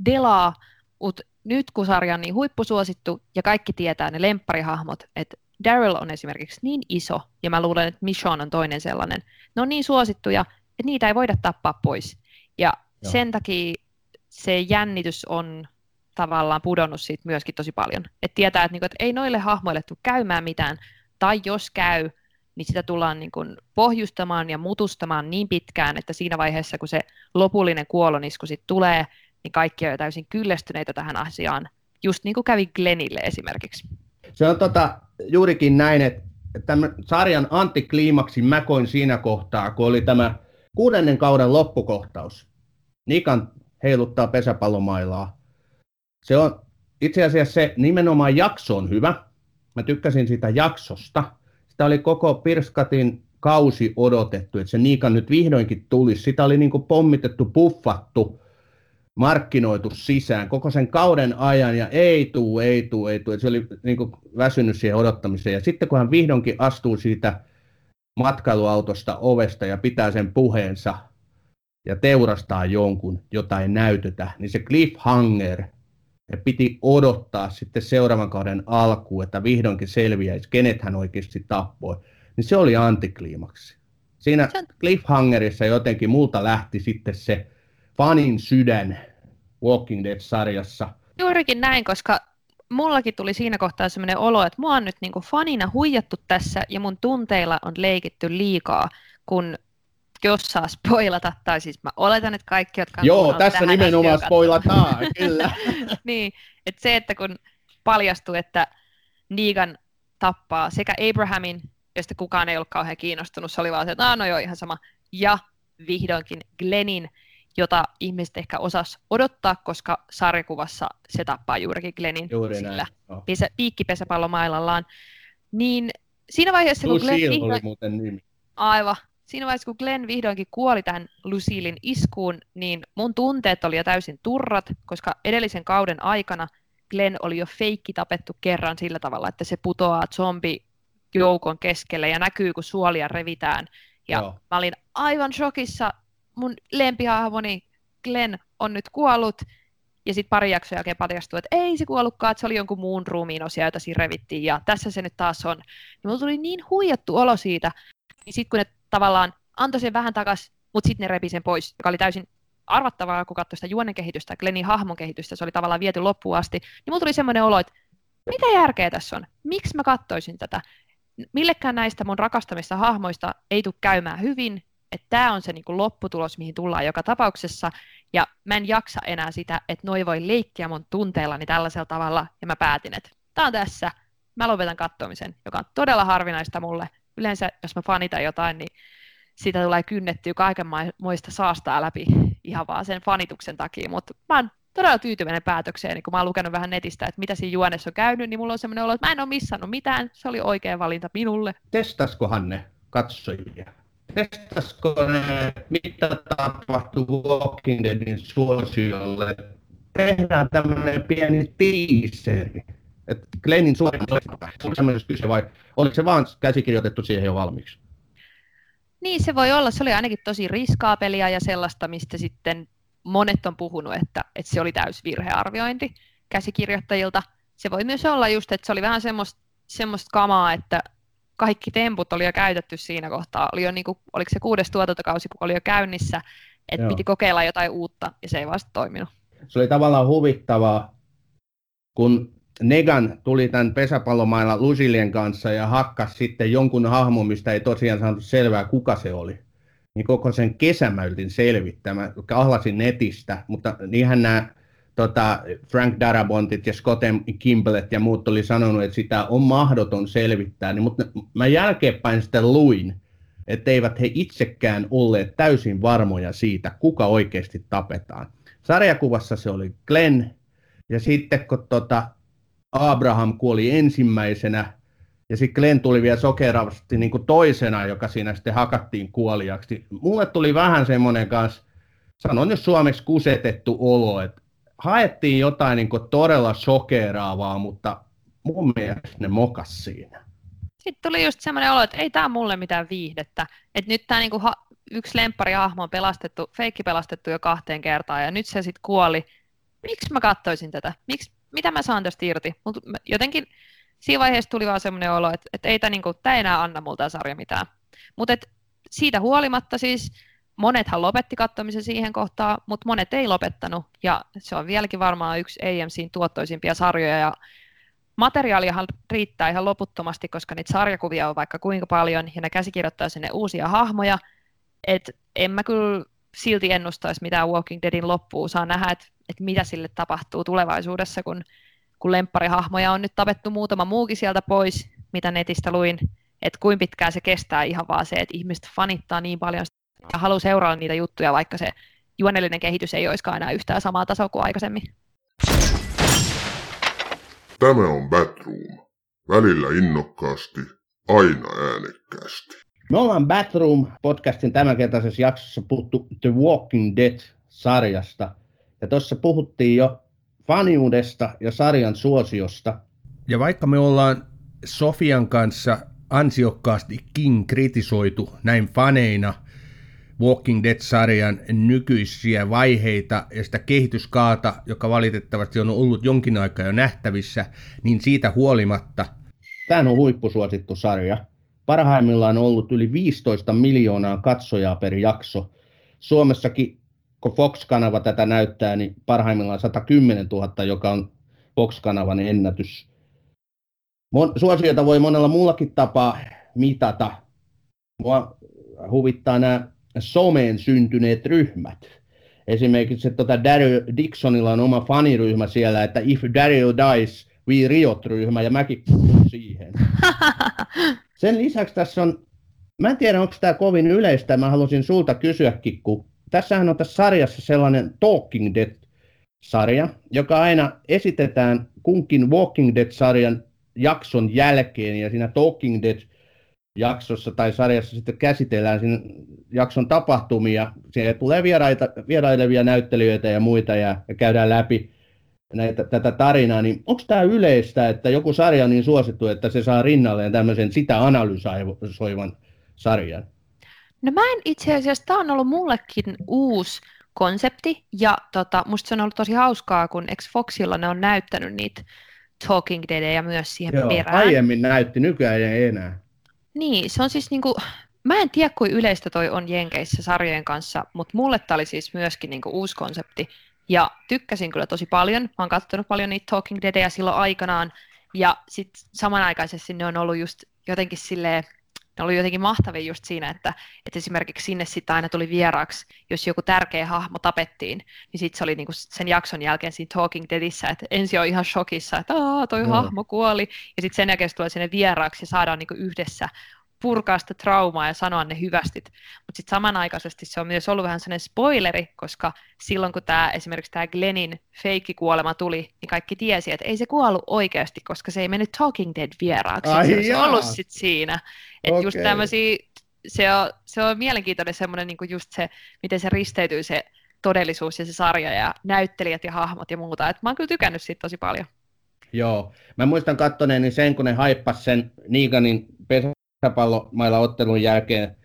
delaa, mutta nyt kun sarja on niin huippusuosittu ja kaikki tietää ne lempparihahmot, että Daryl on esimerkiksi niin iso, ja mä luulen, että Michonne on toinen sellainen, ne on niin suosittuja, että niitä ei voida tappaa pois. Ja Joo. sen takia se jännitys on tavallaan pudonnut siitä myöskin tosi paljon. Että tietää, että, niinku, että ei noille hahmoille tule käymään mitään, tai jos käy, niin sitä tullaan niin kuin pohjustamaan ja mutustamaan niin pitkään, että siinä vaiheessa, kun se lopullinen kuolonisku sitten tulee, niin kaikki on jo täysin kyllästyneitä tähän asiaan, just niin kuin kävi Glenille esimerkiksi. Se on tota, juurikin näin, että tämän sarjan antikliimaksi mä koin siinä kohtaa, kun oli tämä kuudennen kauden loppukohtaus. Nikan heiluttaa pesäpallomailaa. Se on itse asiassa se nimenomaan jakso on hyvä. Mä tykkäsin sitä jaksosta. Sitä oli koko Pirskatin kausi odotettu, että se Niikan nyt vihdoinkin tulisi. Sitä oli niin kuin pommitettu, puffattu markkinoitu sisään koko sen kauden ajan ja ei tuu, ei tuu, ei tuu. Se oli niin kuin väsynyt siihen odottamiseen. Ja sitten kun hän vihdoinkin astuu siitä matkailuautosta ovesta ja pitää sen puheensa ja teurastaa jonkun, jota ei näytetä, niin se cliffhanger, ja piti odottaa sitten seuraavan kauden alkuun, että vihdoinkin selviäisi, kenet hän oikeasti tappoi, niin se oli antikliimaksi. Siinä cliffhangerissa jotenkin multa lähti sitten se fanin sydän Walking Dead-sarjassa. Juurikin näin, koska mullakin tuli siinä kohtaa sellainen olo, että mua on nyt niinku fanina huijattu tässä ja mun tunteilla on leikitty liikaa, kun jos saa spoilata, tai siis mä oletan, että kaikki, jotka on Joo, tässä nimenomaan spoilataan, kyllä. niin, että se, että kun paljastui, että Negan tappaa sekä Abrahamin, josta kukaan ei ollut kauhean kiinnostunut, se oli vaan se, että no joo, ihan sama, ja vihdoinkin Glenin, jota ihmiset ehkä osas odottaa, koska sarjakuvassa se tappaa juurikin Glennin Juuri sillä no. pesä, piikkipesäpallomailallaan. Niin siinä vaiheessa, kun Glenn vihdoin... oli muuten nimi. Aivan. Siinä vaiheessa, kun Glenn vihdoinkin kuoli tähän Lucillein iskuun, niin mun tunteet oli jo täysin turrat, koska edellisen kauden aikana Glenn oli jo feikki tapettu kerran sillä tavalla, että se putoaa zombi joukon keskelle ja näkyy, kun suolia revitään. Ja Joo. mä olin aivan shokissa mun lempihahmoni Glenn on nyt kuollut, ja sitten pari jaksoa jälkeen paljastui, että ei se kuollutkaan, että se oli jonkun muun ruumiin osia, joita siinä revittiin, ja tässä se nyt taas on. Niin mulla tuli niin huijattu olo siitä, niin sitten kun ne tavallaan antoi sen vähän takaisin, mutta sitten ne repi sen pois, joka oli täysin arvattavaa, kun katsoi sitä juonen kehitystä, Glennin hahmon kehitystä, se oli tavallaan viety loppuun asti, niin mulla tuli semmoinen olo, että mitä järkeä tässä on? Miksi mä katsoisin tätä? Millekään näistä mun rakastamista hahmoista ei tule käymään hyvin, että tämä on se niin kuin lopputulos, mihin tullaan joka tapauksessa, ja mä en jaksa enää sitä, että noi voi leikkiä mun tunteillani tällaisella tavalla, ja mä päätin, että tämä on tässä, mä lopetan katsomisen, joka on todella harvinaista mulle. Yleensä, jos mä fanitan jotain, niin sitä tulee kynnettyä kaikenmoista saastaa läpi ihan vaan sen fanituksen takia, mutta mä oon todella tyytyväinen päätökseen, niin kun mä oon lukenut vähän netistä, että mitä siinä juonessa on käynyt, niin mulla on semmoinen olo, että mä en ole missannut mitään, se oli oikea valinta minulle. Testaskohan ne katsojia? Testasko ne, mitä tapahtuu Walking Deadin suosiolle. Tehdään tämmöinen pieni tiiseri. Että Glennin suojelma kyse vai oliko se vaan käsikirjoitettu siihen jo valmiiksi? Niin, se voi olla. Se oli ainakin tosi riskaapelia ja sellaista, mistä sitten monet on puhunut, että, että se oli täys virhearviointi käsikirjoittajilta. Se voi myös olla just, että se oli vähän semmoista, semmoista kamaa, että kaikki temput oli jo käytetty siinä kohtaa. Oli jo, niin kuin, oliko se kuudes tuotantokausi, kun oli jo käynnissä, Että piti kokeilla jotain uutta ja se ei vasta toiminut. Se oli tavallaan huvittavaa, kun Negan tuli tämän pesäpallomailla Lusilien kanssa ja hakkas sitten jonkun hahmon, mistä ei tosiaan saanut selvää, kuka se oli. Niin koko sen kesän mä yritin selvittämään, kahlasin netistä, mutta niinhän nämä tota, Frank Darabontit ja Scott. Kimblet ja muut oli sanonut, että sitä on mahdoton selvittää, niin, mutta mä jälkeenpäin sitten luin, että eivät he itsekään olleet täysin varmoja siitä, kuka oikeasti tapetaan. Sarjakuvassa se oli Glenn, ja sitten kun tota, Abraham kuoli ensimmäisenä, ja sitten Glenn tuli vielä sokeravasti niin kuin toisena, joka siinä sitten hakattiin kuoliaksi. Mulle tuli vähän semmoinen kanssa, sanon nyt suomeksi kusetettu olo, että haettiin jotain niin kuin todella sokeraavaa, mutta mun mielestä ne mokas siinä. Sitten tuli just semmoinen olo, että ei tämä mulle mitään viihdettä. Että nyt tämä niinku ha- yksi hahmo on pelastettu, feikki pelastettu jo kahteen kertaan ja nyt se sitten kuoli. Miksi mä katsoisin tätä? Miksi, mitä mä saan tästä irti? Mut jotenkin siinä vaiheessa tuli vaan semmoinen olo, että, että ei tämä niinku, enää anna multa sarja mitään. Mutta siitä huolimatta siis monethan lopetti katsomisen siihen kohtaan, mutta monet ei lopettanut, ja se on vieläkin varmaan yksi AMCin tuottoisimpia sarjoja, ja materiaaliahan riittää ihan loputtomasti, koska niitä sarjakuvia on vaikka kuinka paljon, ja ne käsikirjoittaa sinne uusia hahmoja, että en mä kyllä silti ennustaisi mitään Walking Deadin loppuun, saa nähdä, että, että mitä sille tapahtuu tulevaisuudessa, kun, kun lempparihahmoja on nyt tapettu muutama muukin sieltä pois, mitä netistä luin, että kuinka pitkään se kestää ihan vaan se, että ihmiset fanittaa niin paljon ja haluaa seurata niitä juttuja, vaikka se juonellinen kehitys ei olisikaan enää yhtään samaa tasoa kuin aikaisemmin. Tämä on Batroom. Välillä innokkaasti, aina äänekkäästi. Me ollaan Batroom podcastin tämänkertaisessa jaksossa puhuttu The Walking Dead-sarjasta. Ja tuossa puhuttiin jo faniudesta ja sarjan suosiosta. Ja vaikka me ollaan Sofian kanssa ansiokkaasti King kritisoitu näin faneina, Walking Dead-sarjan nykyisiä vaiheita ja sitä kehityskaata, joka valitettavasti on ollut jonkin aikaa jo nähtävissä, niin siitä huolimatta. Tämä on huippusuosittu sarja. Parhaimmillaan on ollut yli 15 miljoonaa katsojaa per jakso. Suomessakin, kun Fox-kanava tätä näyttää, niin parhaimmillaan 110 000, joka on Fox-kanavan ennätys. Suosiota voi monella muullakin tapaa mitata. Mua huvittaa nämä someen syntyneet ryhmät. Esimerkiksi tuota Daryl Dixonilla on oma faniryhmä siellä, että If Daryl Dies, We Riot-ryhmä, ja mäkin kuulun siihen. Sen lisäksi tässä on, mä en tiedä onko tämä kovin yleistä, mä halusin sulta kysyäkin, kun tässähän on tässä sarjassa sellainen Talking Dead-sarja, joka aina esitetään kunkin Walking Dead-sarjan jakson jälkeen, ja siinä Talking Dead jaksossa tai sarjassa sitten käsitellään siinä jakson tapahtumia. Siellä tulee vieraita, vierailevia näyttelijöitä ja muita ja, ja käydään läpi näitä, tätä tarinaa, niin onko tämä yleistä, että joku sarja on niin suosittu, että se saa rinnalleen tämmöisen sitä analysoivan sarjan? No mä en itse asiassa, tämä on ollut mullekin uusi konsepti, ja tota, musta se on ollut tosi hauskaa, kun ex Foxilla ne on näyttänyt niitä Talking Deadia myös siihen Joo, perään. aiemmin näytti, nykyään ei enää. Niin, se on siis niinku, mä en tiedä kuin yleistä toi on Jenkeissä sarjojen kanssa, mutta mulle tämä oli siis myöskin niinku uusi konsepti. Ja tykkäsin kyllä tosi paljon. Mä oon katsonut paljon niitä Talking Deadia silloin aikanaan. Ja sitten samanaikaisesti ne on ollut just jotenkin silleen, ne oli jotenkin mahtavia just siinä, että, että esimerkiksi sinne sitten aina tuli vieraaksi, jos joku tärkeä hahmo tapettiin, niin sitten se oli niinku sen jakson jälkeen siinä Talking Deadissä, että ensin on ihan shokissa, että Aa, toi no. hahmo kuoli, ja sitten sen jälkeen se tulee sinne vieraaksi ja saadaan niinku yhdessä purkaa sitä traumaa ja sanoa ne hyvästit. Mutta sitten samanaikaisesti se on myös ollut vähän sellainen spoileri, koska silloin kun tämä esimerkiksi tämä Glennin feikkikuolema tuli, niin kaikki tiesi, että ei se kuollut oikeasti, koska se ei mennyt Talking Dead vieraaksi. Ai se olisi ollut sit siinä. Että okay. just tämmöisiä, se on, se on mielenkiintoinen semmoinen niin just se, miten se risteytyy se todellisuus ja se sarja ja näyttelijät ja hahmot ja muuta. Et mä oon kyllä tykännyt siitä tosi paljon. Joo. Mä muistan kattoneeni sen, kun ne haippas sen Niiganin pesäpallomailla ottelun jälkeen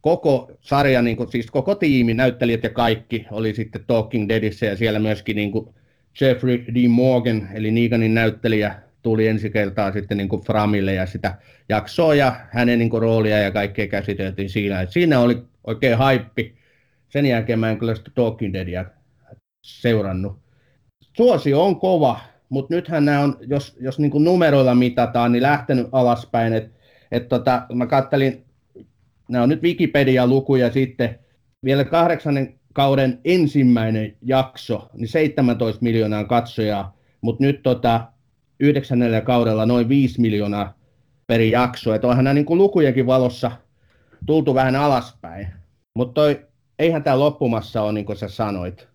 koko sarja, niin kuin, siis koko tiimi, näyttelijät ja kaikki oli sitten Talking Deadissä ja siellä myöskin niin kuin Jeffrey D. Morgan, eli Neganin näyttelijä, tuli ensi kertaa sitten niin kuin Framille ja sitä jaksoa ja hänen niin kuin roolia ja kaikkea käsiteltiin siinä. Et siinä oli oikein haippi sen jälkeen mä en kyllä sitä Talking Deadia seurannut. Suosio on kova, mutta nythän nämä on, jos, jos niin numeroilla mitataan, niin lähtenyt alaspäin. Et, et tota, mä kattelin, nämä on nyt Wikipedia-lukuja sitten, vielä kahdeksannen kauden ensimmäinen jakso, niin 17 miljoonaa katsojaa, mutta nyt tota, yhdeksännellä kaudella noin 5 miljoonaa per jakso. Että onhan nämä niin kuin lukujenkin valossa tultu vähän alaspäin. Mutta eihän tämä loppumassa ole, niin kuin sä sanoit.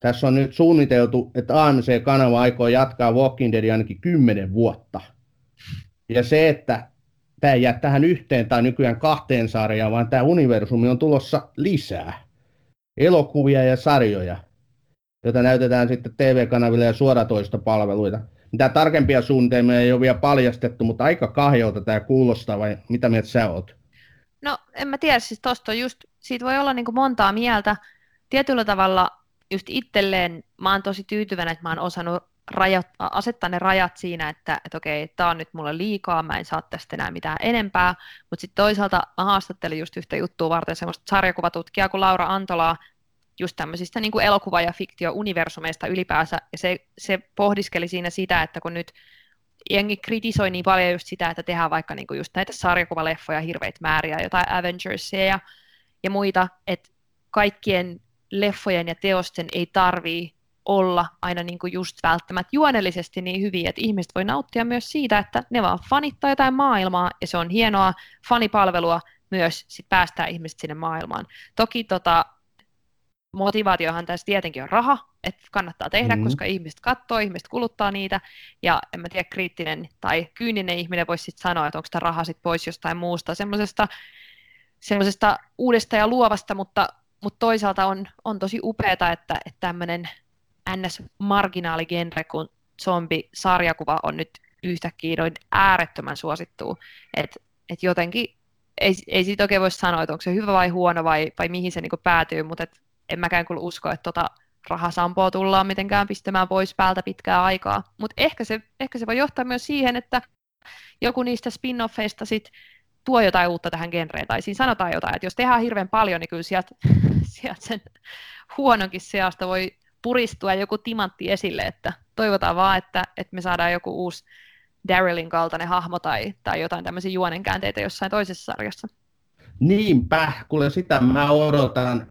Tässä on nyt suunniteltu, että AMC-kanava aikoo jatkaa Walking Dead ainakin 10 vuotta. Ja se, että tämä ei jää tähän yhteen tai nykyään kahteen sarjaan, vaan tämä universumi on tulossa lisää. Elokuvia ja sarjoja, joita näytetään sitten TV-kanaville ja suoratoistopalveluita. Mitä tarkempia suunnitelmia ei ole vielä paljastettu, mutta aika kahjolta tämä kuulostaa, vai mitä mieltä sä oot? No en mä tiedä, siis tosta just, siitä voi olla niin montaa mieltä. Tietyllä tavalla just itselleen mä oon tosi tyytyväinen, että mä oon osannut rajat, asettaa ne rajat siinä, että, että okei, tämä on nyt mulle liikaa, mä en saa tästä enää mitään enempää, mutta sitten toisaalta mä haastattelin just yhtä juttua varten semmoista sarjakuvatutkijaa kuin Laura Antolaa, just tämmöisistä niin kuin elokuva- ja fiktio-universumeista ylipäänsä, ja se, se pohdiskeli siinä sitä, että kun nyt jengi kritisoi niin paljon just sitä, että tehdään vaikka niin kuin just näitä sarjakuvaleffoja hirveitä määriä, jotain Avengersia ja, ja muita, että kaikkien leffojen ja teosten ei tarvii olla aina niin kuin just välttämättä juonellisesti niin hyviä, että ihmiset voi nauttia myös siitä, että ne vaan fanittaa jotain maailmaa, ja se on hienoa fanipalvelua myös sit päästää ihmiset sinne maailmaan. Toki tota, motivaatiohan tässä tietenkin on raha, että kannattaa tehdä, mm. koska ihmiset katsoo, ihmiset kuluttaa niitä, ja en mä tiedä, kriittinen tai kyyninen ihminen voisi sitten sanoa, että onko tämä raha sitten pois jostain muusta, semmoisesta semmoisesta uudesta ja luovasta, mutta, mutta toisaalta on, on tosi upeata, että, että tämmöinen NS-marginaaligenre kuin zombi-sarjakuva on nyt yhtäkkiä noin äärettömän suosittu, että et jotenkin ei, ei siitä oikein voi sanoa, että onko se hyvä vai huono vai, vai mihin se niinku päätyy, mutta et en mäkään kyllä usko, että tota rahasampoa tullaan mitenkään pistämään pois päältä pitkää aikaa. Mutta ehkä se, ehkä se voi johtaa myös siihen, että joku niistä spin-offeista sit tuo jotain uutta tähän genreen, tai siinä sanotaan jotain, että jos tehdään hirveän paljon, niin kyllä sieltä, sieltä sen huononkin seasta voi puristua joku timantti esille, että toivotaan vaan, että, että me saadaan joku uusi Darylin kaltainen hahmo tai, tai jotain tämmöisiä juonenkäänteitä jossain toisessa sarjassa. Niinpä, kuule sitä mä odotan.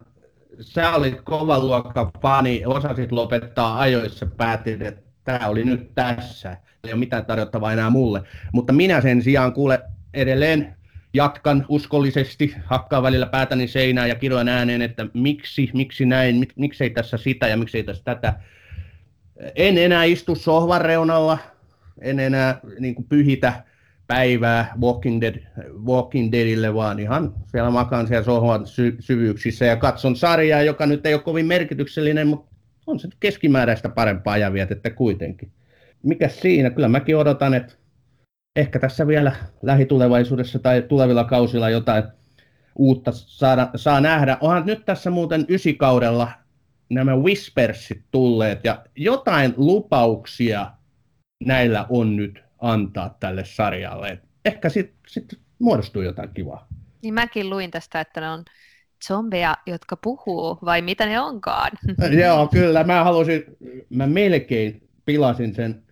Sä olit kova luokka fani, osasit lopettaa ajoissa, päätit, että tämä oli nyt tässä. Ei ole mitään tarjottavaa enää mulle. Mutta minä sen sijaan kuule edelleen jatkan uskollisesti, hakkaa välillä päätäni seinään ja kirjoan ääneen, että miksi, miksi näin, mik, miksei tässä sitä ja miksei tässä tätä. En enää istu sohvan reunalla, en enää niin kuin pyhitä päivää Walking, Dead, Walking Deadille, vaan ihan siellä makaan siellä sohvan sy- syvyyksissä ja katson sarjaa, joka nyt ei ole kovin merkityksellinen, mutta on se keskimääräistä parempaa ajanvietettä kuitenkin. Mikä siinä? Kyllä mäkin odotan, että ehkä tässä vielä lähitulevaisuudessa tai tulevilla kausilla jotain uutta saada, saa nähdä. Onhan nyt tässä muuten ysikaudella nämä Whispersit tulleet ja jotain lupauksia näillä on nyt antaa tälle sarjalle. Et ehkä sitten sit muodostuu jotain kivaa. Niin mäkin luin tästä, että ne on zombeja, jotka puhuu, vai mitä ne onkaan? Joo, kyllä. Mä halusin, mä melkein pilasin sen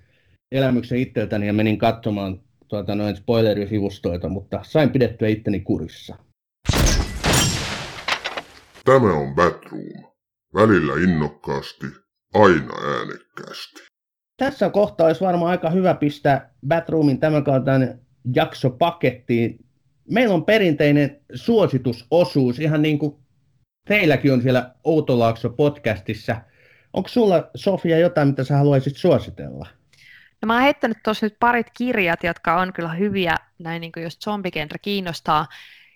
elämyksen itseltäni ja menin katsomaan tuota, noin spoilerisivustoita, mutta sain pidettyä itteni kurissa. Tämä on Batroom. Välillä innokkaasti, aina äänekkäästi. Tässä kohtaa olisi varmaan aika hyvä pistää Batroomin tämänkaltainen jakso pakettiin. Meillä on perinteinen suositusosuus, ihan niin kuin teilläkin on siellä Outolaakso podcastissa. Onko sulla, Sofia, jotain, mitä sä haluaisit suositella? No mä oon heittänyt tuossa nyt parit kirjat, jotka on kyllä hyviä, näin niin kuin jos zombigenre kiinnostaa.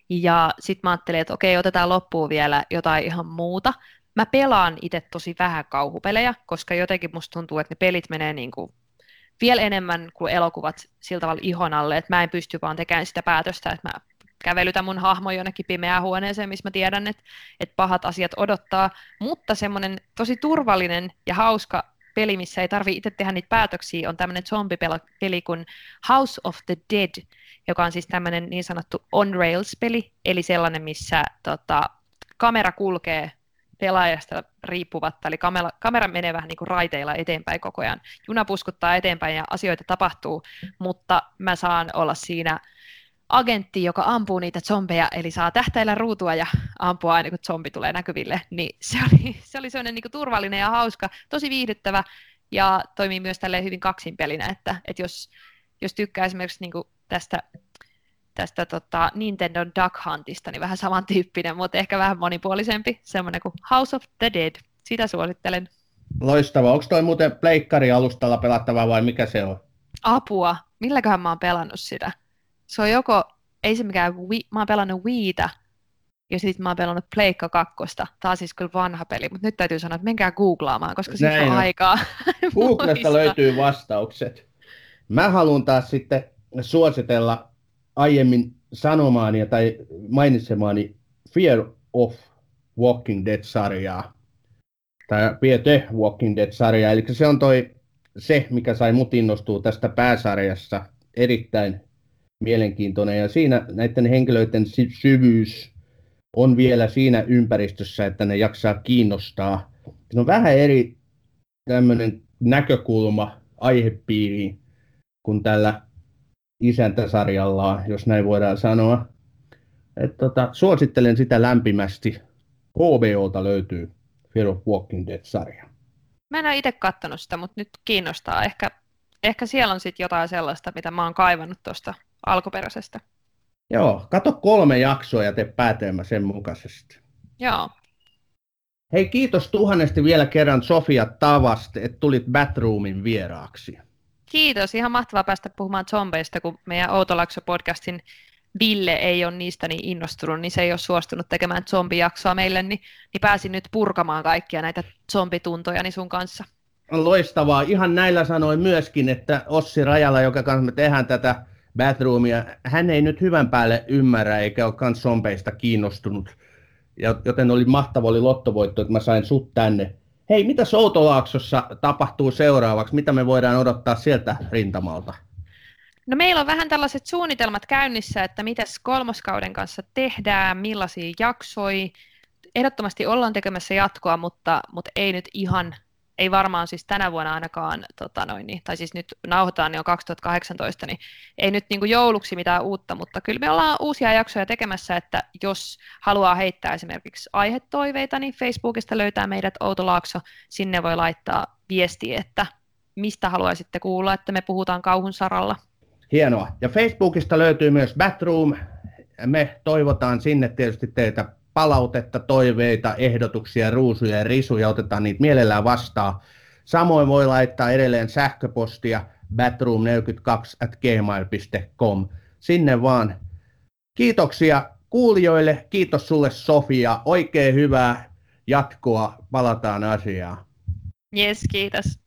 Ja sitten mä ajattelin, että okei, otetaan loppuun vielä jotain ihan muuta. Mä pelaan itse tosi vähän kauhupelejä, koska jotenkin musta tuntuu, että ne pelit menee niin kuin vielä enemmän kuin elokuvat sillä tavalla ihon alle, että mä en pysty vaan tekemään sitä päätöstä, että mä kävelytän mun hahmo jonnekin pimeään huoneeseen, missä mä tiedän, että, että pahat asiat odottaa, mutta semmoinen tosi turvallinen ja hauska peli, missä ei tarvitse itse tehdä niitä päätöksiä, on tämmöinen zombipeli kuin House of the Dead, joka on siis tämmöinen niin sanottu on-rails-peli, eli sellainen, missä tota, kamera kulkee pelaajasta riippuvatta, eli kamera, kamera menee vähän niin kuin raiteilla eteenpäin koko ajan. Juna puskuttaa eteenpäin ja asioita tapahtuu, mutta mä saan olla siinä agentti, joka ampuu niitä zombeja, eli saa tähtäillä ruutua ja ampua aina, kun zombi tulee näkyville, niin se oli, se oli sellainen niin turvallinen ja hauska, tosi viihdyttävä, ja toimii myös tälleen hyvin kaksinpelinä, että, että jos, jos tykkää esimerkiksi niin tästä, tästä tota Nintendo Duck Huntista, niin vähän samantyyppinen, mutta ehkä vähän monipuolisempi, semmoinen kuin House of the Dead. Sitä suosittelen. Loistava. Onko toi muuten pleikkari alustalla pelattava vai mikä se on? Apua. Milläköhän mä oon pelannut sitä? Se on joko, ei se mikään, Wii, mä oon pelannut Wiitä, ja sitten mä oon pelannut Pleikka 2. Tämä on siis kyllä vanha peli, mutta nyt täytyy sanoa, että menkää googlaamaan, koska siitä on, on aikaa. Googlesta löytyy vastaukset. Mä haluan taas sitten suositella aiemmin sanomaani tai mainitsemaani Fear of Walking Dead-sarjaa. Tai Fear the Walking Dead-sarjaa. Eli se on toi se, mikä sai mut innostua tästä pääsarjassa. Erittäin mielenkiintoinen. Ja siinä näiden henkilöiden syvyys on vielä siinä ympäristössä, että ne jaksaa kiinnostaa. Se on vähän eri tämmöinen näkökulma aihepiiriin kuin tällä isäntäsarjallaan, jos näin voidaan sanoa. Et tota, suosittelen sitä lämpimästi. HBOlta löytyy Fear of Walking Dead-sarja. Mä en ole itse katsonut sitä, mutta nyt kiinnostaa. Ehkä, ehkä siellä on sitten jotain sellaista, mitä mä oon kaivannut tuosta alkuperäisestä. Joo, kato kolme jaksoa ja tee päätelmä sen mukaisesti. Joo. Hei, kiitos tuhannesti vielä kerran Sofia Tavast, että tulit Batroomin vieraaksi. Kiitos, ihan mahtavaa päästä puhumaan zombeista, kun meidän Outolakso-podcastin Ville ei ole niistä niin innostunut, niin se ei ole suostunut tekemään zombijaksoa meille, niin, niin pääsin nyt purkamaan kaikkia näitä zombituntoja niin sun kanssa. Loistavaa. Ihan näillä sanoin myöskin, että Ossi Rajala, joka kanssa me tehdään tätä Bathroomia, hän ei nyt hyvän päälle ymmärrä eikä ole kans zombeista kiinnostunut. Ja, joten oli mahtava oli lottovoitto, että mä sain sut tänne. Hei, mitä Soutolaaksossa tapahtuu seuraavaksi? Mitä me voidaan odottaa sieltä rintamalta? No meillä on vähän tällaiset suunnitelmat käynnissä, että mitä kolmoskauden kanssa tehdään, millaisia jaksoja. Ehdottomasti ollaan tekemässä jatkoa, mutta, mutta ei nyt ihan ei varmaan siis tänä vuonna ainakaan, tota noin, niin, tai siis nyt nauhoitetaan, niin on 2018, niin ei nyt niin kuin jouluksi mitään uutta, mutta kyllä me ollaan uusia jaksoja tekemässä, että jos haluaa heittää esimerkiksi aihetoiveita, niin Facebookista löytää meidät Outo Laakso, sinne voi laittaa viestiä, että mistä haluaisitte kuulla, että me puhutaan kauhun saralla. Hienoa. Ja Facebookista löytyy myös Batroom. Me toivotaan sinne tietysti teitä palautetta, toiveita, ehdotuksia, ruusuja ja risuja, otetaan niitä mielellään vastaan. Samoin voi laittaa edelleen sähköpostia batroom42 at. Sinne vaan. Kiitoksia kuulijoille, kiitos sulle Sofia, oikein hyvää jatkoa, palataan asiaan. Yes, kiitos.